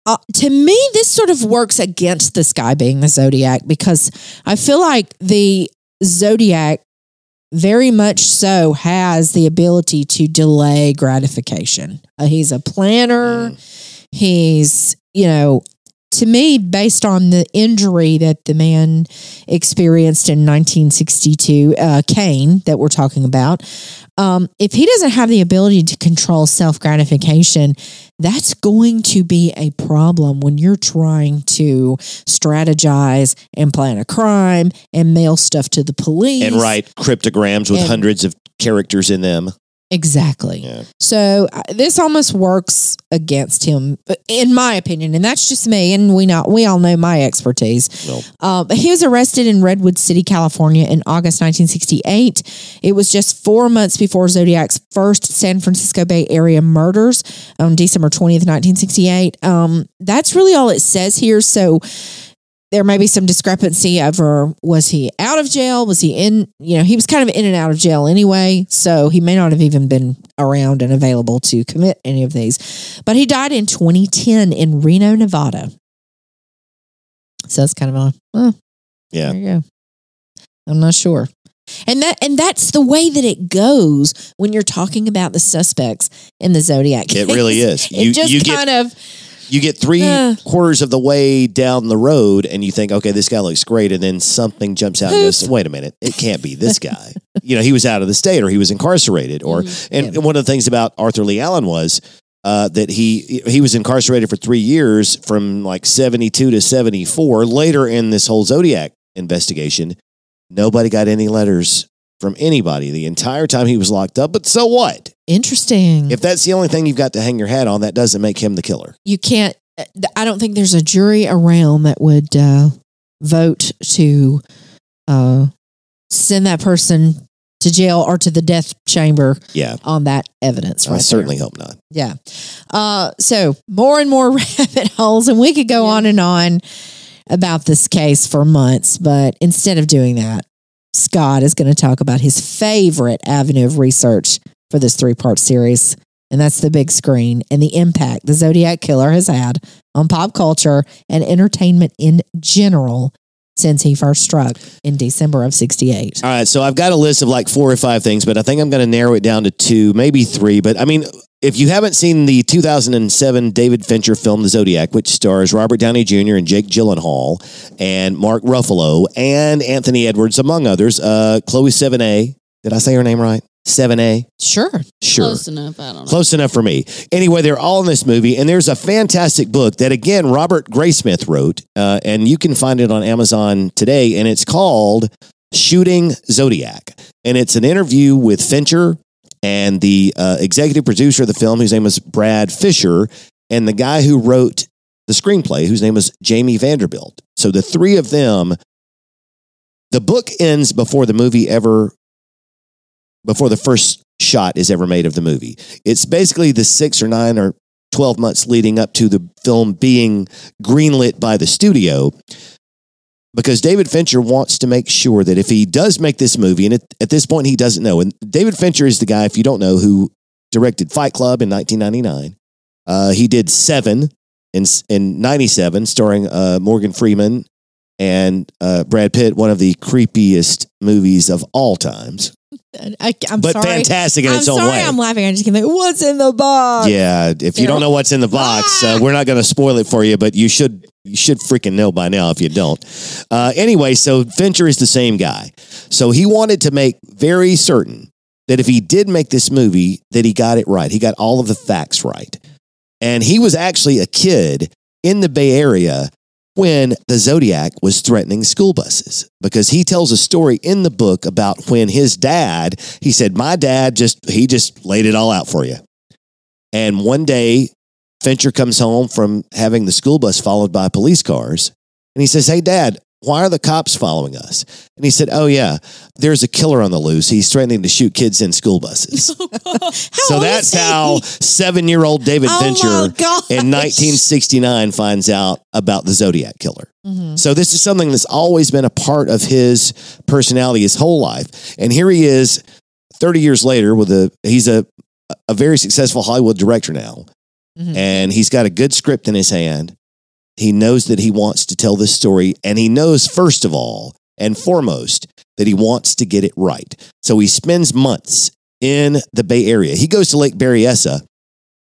Uh, to me, this sort of works against this guy being the zodiac because I feel like the zodiac very much so has the ability to delay gratification. Uh, he's a planner. Mm. He's, you know, to me, based on the injury that the man experienced in 1962, uh, Kane, that we're talking about, um, if he doesn't have the ability to control self gratification, that's going to be a problem when you're trying to strategize and plan a crime and mail stuff to the police And write cryptograms with And- hundreds of characters in them. Exactly. Yeah. So uh, this almost works against him, in my opinion, and that's just me. And we not we all know my expertise. No. Uh, he was arrested in Redwood City, California, in August 1968. It was just four months before Zodiac's first San Francisco Bay Area murders on December 20th, 1968. Um, that's really all it says here. So there may be some discrepancy over was he out of jail? Was he in, you know, he was kind of in and out of jail anyway. So he may not have even been around and available to commit any of these. But he died in 2010 in Reno, Nevada. So that's kind of a, well, Yeah. there you go. I'm not sure. And that and that's the way that it goes when you're talking about the suspects in the Zodiac case. It really is. It You just you get kind of you get three Uh. quarters of the way down the road and you think, okay, this guy looks great, and then something jumps out and goes, wait a minute, it can't be this guy. you know, he was out of the state or he was incarcerated. Or Mm-hmm. and one of the things about Arthur Lee Allen was uh, that he he was incarcerated for three years from like seventy two to seventy four. Later in this whole Zodiac investigation, nobody got any letters from anybody the entire time he was locked up. But so what? interesting. If that's the only thing you've got to hang your hat on, that doesn't make him the killer. you can't uh, i don't think there's a jury around that would uh, vote to uh, send that person to jail or to the death chamber Yeah, on that evidence I right certainly hope not. yeah uh, so more and more rabbit holes and we could go on and on about this case for months but instead of doing that scott is going to talk about his favorite avenue of research for this three part series and that's the big screen and the impact the Zodiac Killer has had on pop culture and entertainment in general since he first struck in December of 68. All right, so I've got a list of like four or five things, but I think I'm going to narrow it down to two, maybe three. But I mean, if you haven't seen the 2007 David Fincher film, The Zodiac, which stars Robert Downey Jr. and Jake Gyllenhaal and Mark Ruffalo and Anthony Edwards, among others, uh, Chloe Sevigny. Did I say her name right? Sevigny? Sure. Sure. Close enough. I don't know. Close enough for me. Anyway, they're all in this movie, and there's a fantastic book that, again, Robert Graysmith wrote, uh, and you can find it on Amazon today, and it's called Shooting Zodiac. And it's an interview with Fincher and the uh, executive producer of the film, whose name was Brad Fischer, and the guy who wrote the screenplay, whose name was Jamie Vanderbilt. So the three of them, the book ends before the movie ever, before the first shot is ever made of the movie. It's basically the six or nine or 12 months leading up to the film being greenlit by the studio because David Fincher wants to make sure that if he does make this movie, and at, at this point he doesn't know, and David Fincher is the guy, if you don't know, who directed Fight Club in 1999. Uh, he did Seven in in '97, starring uh, Morgan Freeman and uh, Brad Pitt, one of the creepiest movies of all times, I, am but sorry. fantastic in I'm its own sorry way. I'm laughing. I just can't what's in the box? Yeah, if you don't know what's in the box, uh, we're not going to spoil it for you, but you should you should freaking know by now if you don't. Uh, anyway, so Fincher is the same guy, so he wanted to make very certain that if he did make this movie, that he got it right. He got all of the facts right, and he was actually a kid in the Bay Area when the Zodiac was threatening school buses because he tells a story in the book about when his dad, he said, My dad just, he just laid it all out for you. And one day, Fincher comes home from having the school bus followed by police cars. And he says, Hey, dad, why are the cops following us? And he said, Oh, yeah, there's a killer on the loose. He's threatening to shoot kids in school buses. So that's how seven year old David Oh gosh. in 1969 finds out about the Zodiac killer. Mhm. So this is something that's always been a part of his personality his whole life. And here he is 30 years later with a he's a a very successful Hollywood director now. Mhm. And he's got a good script in his hand. He knows that he wants to tell this story and he knows first of all and foremost that he wants to get it right. So he spends months in the Bay Area. He goes to Lake Berryessa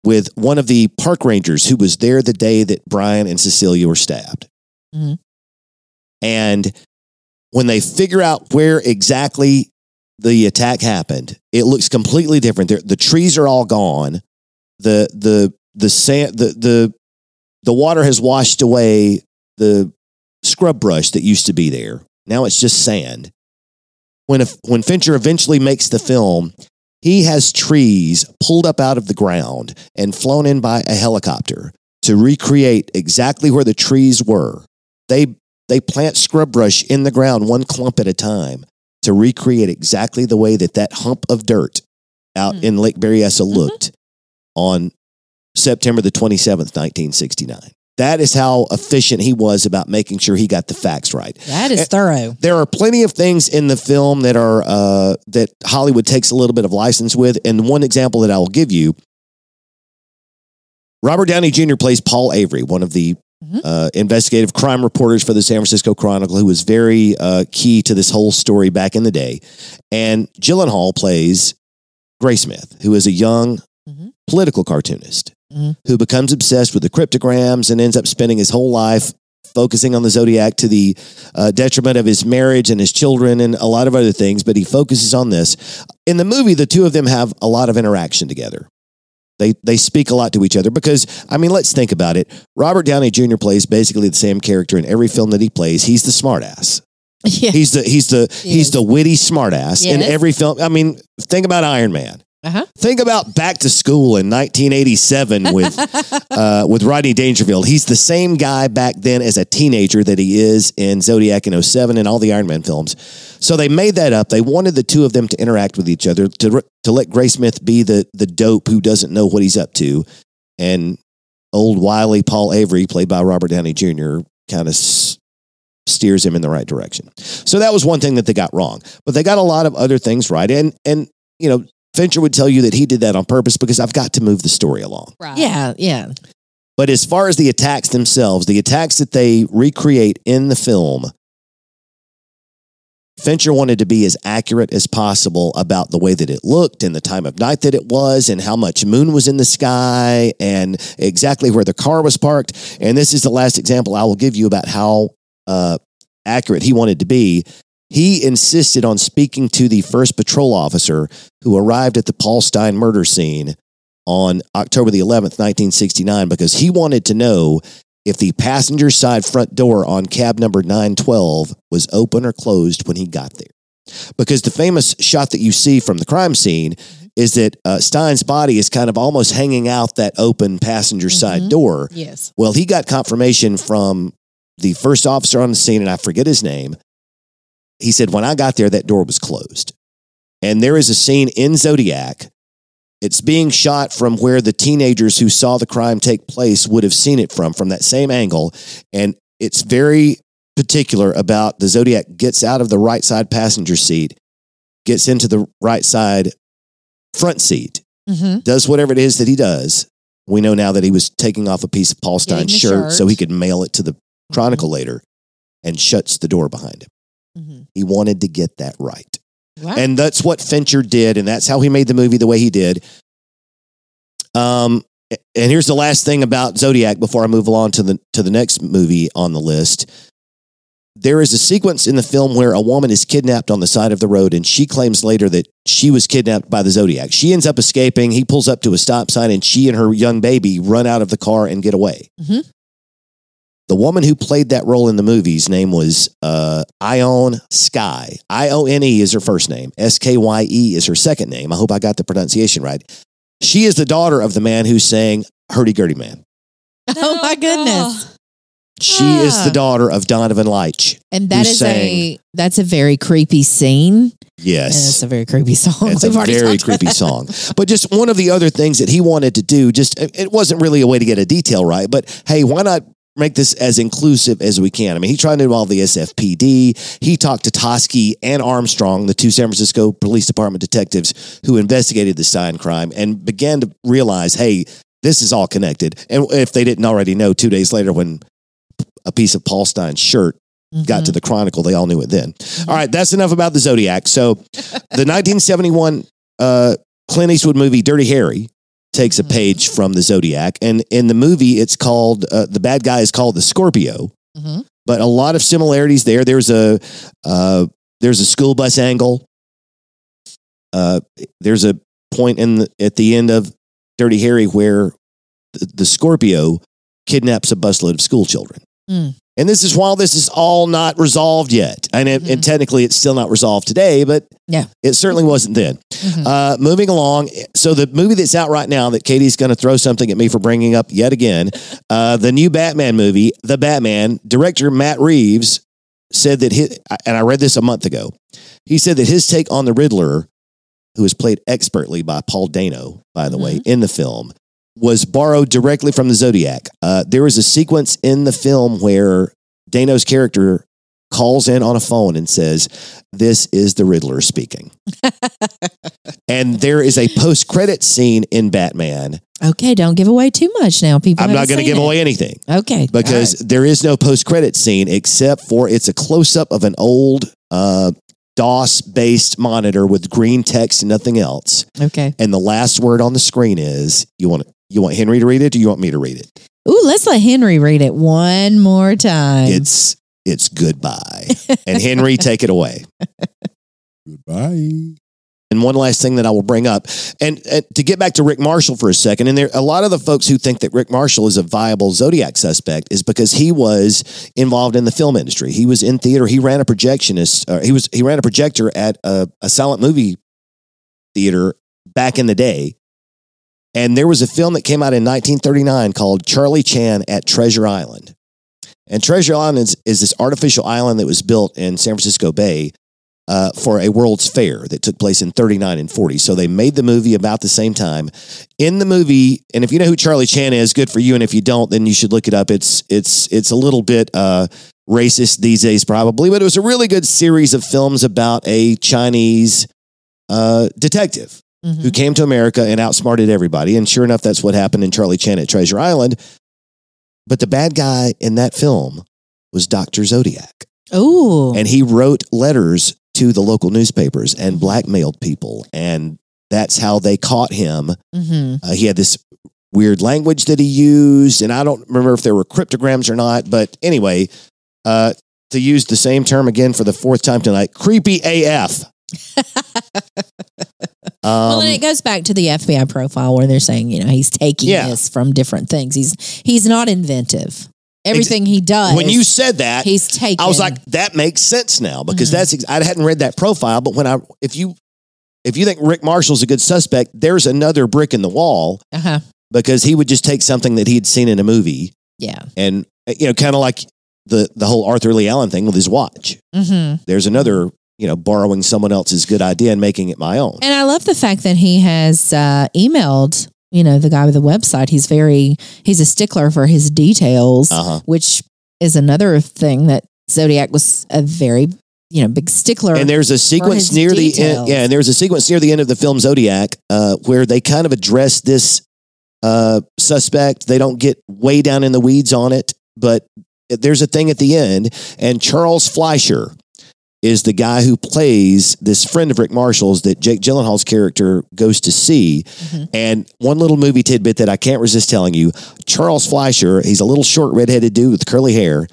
with one of the park rangers who was there the day that Bryan and Cecelia were stabbed. Mhm. And when they figure out where exactly the attack happened, it looks completely different. There, the trees are all gone. The the the sand the the the water has washed away the scrub brush that used to be there. Now it's just sand. When if, when Fincher eventually makes the film, He has trees pulled up out of the ground and flown in by a helicopter to recreate exactly where the trees were. They they plant scrub brush in the ground one clump at a time to recreate exactly the way that that hump of dirt out Hmm. in Lake Berryessa looked on September the 27th, 1969. That is how efficient he was about making sure he got the facts right. That is Eh, thorough. There are plenty of things in the film that are uh, that Hollywood takes a little bit of license with, and one example that I will give you: Robert Downey Jr. plays Paul Avery, one of the Mhm. uh, investigative crime reporters for the San Francisco Chronicle, who was very uh, key to this whole story back in the day. And Gyllenhaal plays Graysmith, who is a young Mhm. political cartoonist Who becomes obsessed with the cryptograms and ends up spending his whole life focusing on the zodiac to the uh, detriment of his marriage and his children and a lot of other things. But he focuses on this. In the movie, the two of them have a lot of interaction together. They they speak a lot to each other because I mean, let's think about it. Robert Downey Jr. plays basically the same character in every film that he plays. He's the smartass. Yeah. He's the he's the He he's is. the witty smartass in every film. I mean, think about Iron Man. Uh-huh. Think about Back to School in 1987 with uh, with Rodney Dangerfield. He's the same guy back then as a teenager that he is in Zodiac in 07 and all the Iron Man films. So they made that up. They wanted the two of them to interact with each other to to let Graysmith be the the dope who doesn't know what he's up to, and old Wiley Paul Avery, played by Robert Downey Jr., kind of s- steers him in the right direction. So that was one thing that they got wrong, but they got a lot of other things right. And and you know. Fincher would tell you that he did that on purpose because I've got to move the story along. Right. Yeah, yeah. But as far as the attacks themselves, the attacks that they recreate in the film, Fincher wanted to be as accurate as possible about the way that it looked and the time of night that it was and how much moon was in the sky and exactly where the car was parked. And this is the last example I will give you about how uh, accurate he wanted to be. He insisted on speaking to the first patrol officer who arrived at the Paul Stine murder scene on October the 11th, 1969, because he wanted to know if the passenger side front door on cab number 912 was open or closed when he got there. Because the famous shot that you see from the crime scene is that uh, Stine's body is kind of almost hanging out that open passenger side Mhm. door. Yes. Well, he got confirmation from the first officer on the scene, and I forget his name. He said, When I got there, that door was closed. And there is a scene in Zodiac. It's being shot from where the teenagers who saw the crime take place would have seen it from, from that same angle. And it's very particular about the Zodiac gets out of the right side passenger seat, gets into the right side front seat, Mm-hmm. does whatever it is that he does. We know now that he was taking off a piece of Paul Stine's shirt, shirt. so he could mail it to the Chronicle later and shuts the door behind him. Mm-hmm. He wanted to get that right. Wow. And that's what Fincher did, and that's how he made the movie the way he did. Um, and here's the last thing about Zodiac before I move along to the to the next movie on the list. There is a sequence in the film where a woman is kidnapped on the side of the road, and she claims later that she was kidnapped by the Zodiac. She ends up escaping. He pulls up to a stop sign, and she and her young baby run out of the car and get away. Mhm. The woman who played that role in the movie's name was uh, Ione Skye. I O N E is her first name. S K Y E is her second name. I hope I got the pronunciation right. She is the daughter of the man who sang Hurdy Gurdy Man. oh my goodness. She is Ah. the daughter of Donovan Leitch. And that Who is sang- a that's a very creepy scene. Yes. And it's a very creepy song. It's a We've already very creepy song. But just one of the other things that he wanted to do, just it it wasn't really a way to get a detail right, but hey, why not make this as inclusive as we can? I mean, he tried to involve the SFPD. He talked to Toschi and Armstrong, the two San Francisco Police Department detectives who investigated the Stine crime and began to realize, hey, this is all connected. And if they didn't already know, two days later when a piece of Paul Stine's shirt got Mm-hmm. to the Chronicle, they all knew it then. All right, that's enough about the Zodiac. So, the 1971 uh, Clint Eastwood movie Dirty Harry takes a Mhm. page from the Zodiac, and in the movie, it's called uh, the bad guy is called the Scorpio. Mhm. But a lot of similarities there. There's a uh, there's a school bus angle. Uh, there's a point in the, at the end of Dirty Harry where the, the Scorpio kidnaps a busload of school children. Mm. And this is while this is all not resolved yet. And, it, and technically, it's still not resolved today, but Yeah. it certainly wasn't then. Mhm. Uh, moving along. So, the movie that's out right now that Katie's going to throw something at me for bringing up yet again uh, the new Batman movie, The Batman, director Matt Reeves said that his, and I read this a month ago, he said that his take on the Riddler, who is played expertly by Paul Dano, by the way, in the film, was borrowed directly from the Zodiac. Uh, there is a sequence in the film where Dano's character calls in on a phone and says, This is the Riddler speaking. and there is a post credit scene in Batman. Okay, don't give away too much now. People, I'm not going to give it. away anything Okay, because there is no post credit scene except for it's a close up of an old uh, DOS based monitor with green text and nothing else. Okay. And the last word on the screen is you want you want Henry to read it Do you want me to read it? Ooh, let's let Henry read it one more time. It's it's goodbye. and Henry, take it away. Goodbye. And one last thing that I will bring up, and, and to get back to Rick Marshall for a second, and there a lot of the folks who think that Rick Marshall is a viable Zodiac suspect is because he was involved in the film industry. He was in theater. He ran a projectionist. Uh, he was he ran a projector at a, a silent movie theater back in the day. And there was a film that came out in 1939 called Charlie Chan at Treasure Island. And Treasure Island is, is this artificial island that was built in San Francisco Bay uh, for a World's Fair that took place in 39 and 40. So they made the movie about the same time. In the movie, and if you know who Charlie Chan is, good for you. And if you don't, then you should look it up. It's it's it's a little bit uh, racist these days, probably, but it was a really good series of films about a Chinese uh, detective Mhm. who came to America and outsmarted everybody. And sure enough, that's what happened in Charlie Chan at Treasure Island. But the bad guy in that film was Dr. Zodiac. Ooh. And he wrote letters to the local newspapers and blackmailed people. And that's how they caught him. hmm Uh, he had this weird language that he used. And I don't remember if there were cryptograms or not. But anyway, uh, to use the same term again for the fourth time tonight creepy AF. well, and Um, it goes back to the FBI profile where they're saying, you know, he's taking Yeah. this from different things. He's he's not inventive. Everything he does, when you said that, he's taking. I was like, that makes sense now because Mhm. that's ex- I hadn't read that profile, but when I if you if you think Rick Marshall's a good suspect, there's another brick in the wall uh-huh. because he would just take something that he'd seen in a movie yeah. and you know kind of like the the whole Arthur Lee Allen thing with his watch. hmm There's another you know borrowing someone else's good idea and making it my own. And I love the fact that he has uh, emailed, you know, the guy with the website. He's very, he's a stickler for his details, Uh huh. which is another thing that Zodiac was a very, you know, big stickler. And there's a sequence near the end. Yeah, and there's a sequence near the end of the film Zodiac uh, where they kind of address this uh, suspect. They don't get way down in the weeds on it, but there's a thing at the end. And Charles Fleischer is the guy who plays this friend of Rick Marshall's that Jake Gyllenhaal's character goes to see. Mhm. And one little movie tidbit that I can't resist telling you Charles Fleischer, he's a little short, redheaded dude with curly hair,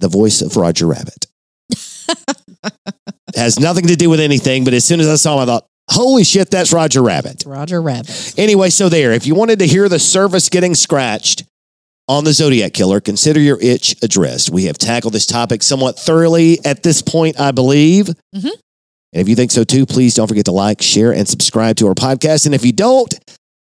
the voice of Roger Rabbit has nothing to do with anything. But as soon as I saw him, I thought, holy shit, that's Roger Rabbit. Roger Rabbit. Anyway, so there, if you wanted to hear the service getting scratched on the Zodiac Killer, consider your itch addressed. We have tackled this topic somewhat thoroughly at this point, I believe. Mhm. And if you think so too, please don't forget to like, share, and subscribe to our podcast. And if you don't,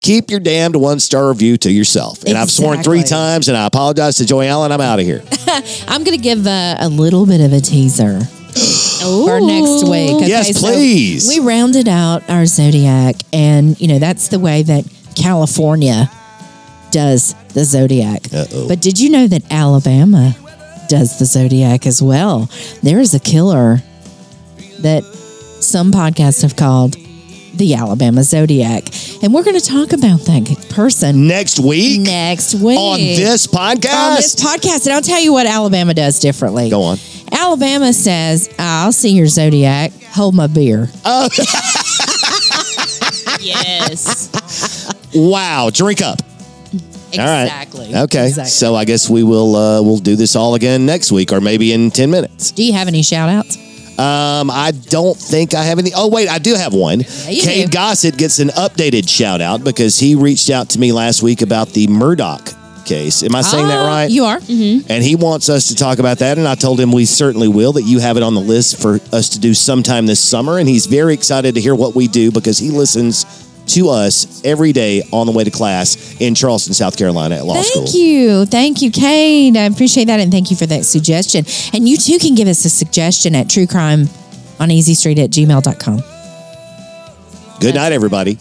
keep your damned one star review to yourself. And I've sworn three times, and I apologize to Joey Allen. I'm out of here. I'm going to give a, a little bit of a teaser for next week. Okay, yes, so please. we rounded out our zodiac, and you know that's the way that California does the zodiac. Uh-oh. But did you know that Alabama does the zodiac as well? There is a killer that some podcasts have called the Alabama Zodiac, and we're going to talk about that person Next week next week on this podcast. on this podcast. And I'll tell you what Alabama does differently. Go on. Alabama says, "I'll see your zodiac. Hold my beer." Oh. Yes. Wow. Drink up. All right. Exactly. Okay. Exactly. So I guess we will uh, we'll do this all again next week or maybe in 10 minutes. Do you have any shout outs? Um, I don't think I have any. Oh, wait, I do have one. you Cade do. Gossett gets an updated shout out because he reached out to me last week about the Murdaugh case. Am I saying that Ah, right? You are. and he wants us to talk about that. And I told him we certainly will, that you have it on the list for us to do sometime this summer. And he's very excited to hear what we do because he listens to us every day on the way to class in Charleston, South Carolina at law school. Thank you. Thank you, Kate. I appreciate that. And thank you for that suggestion. And you too can give us a suggestion at truecrime on easystreet at gmail.com. Good night, everybody.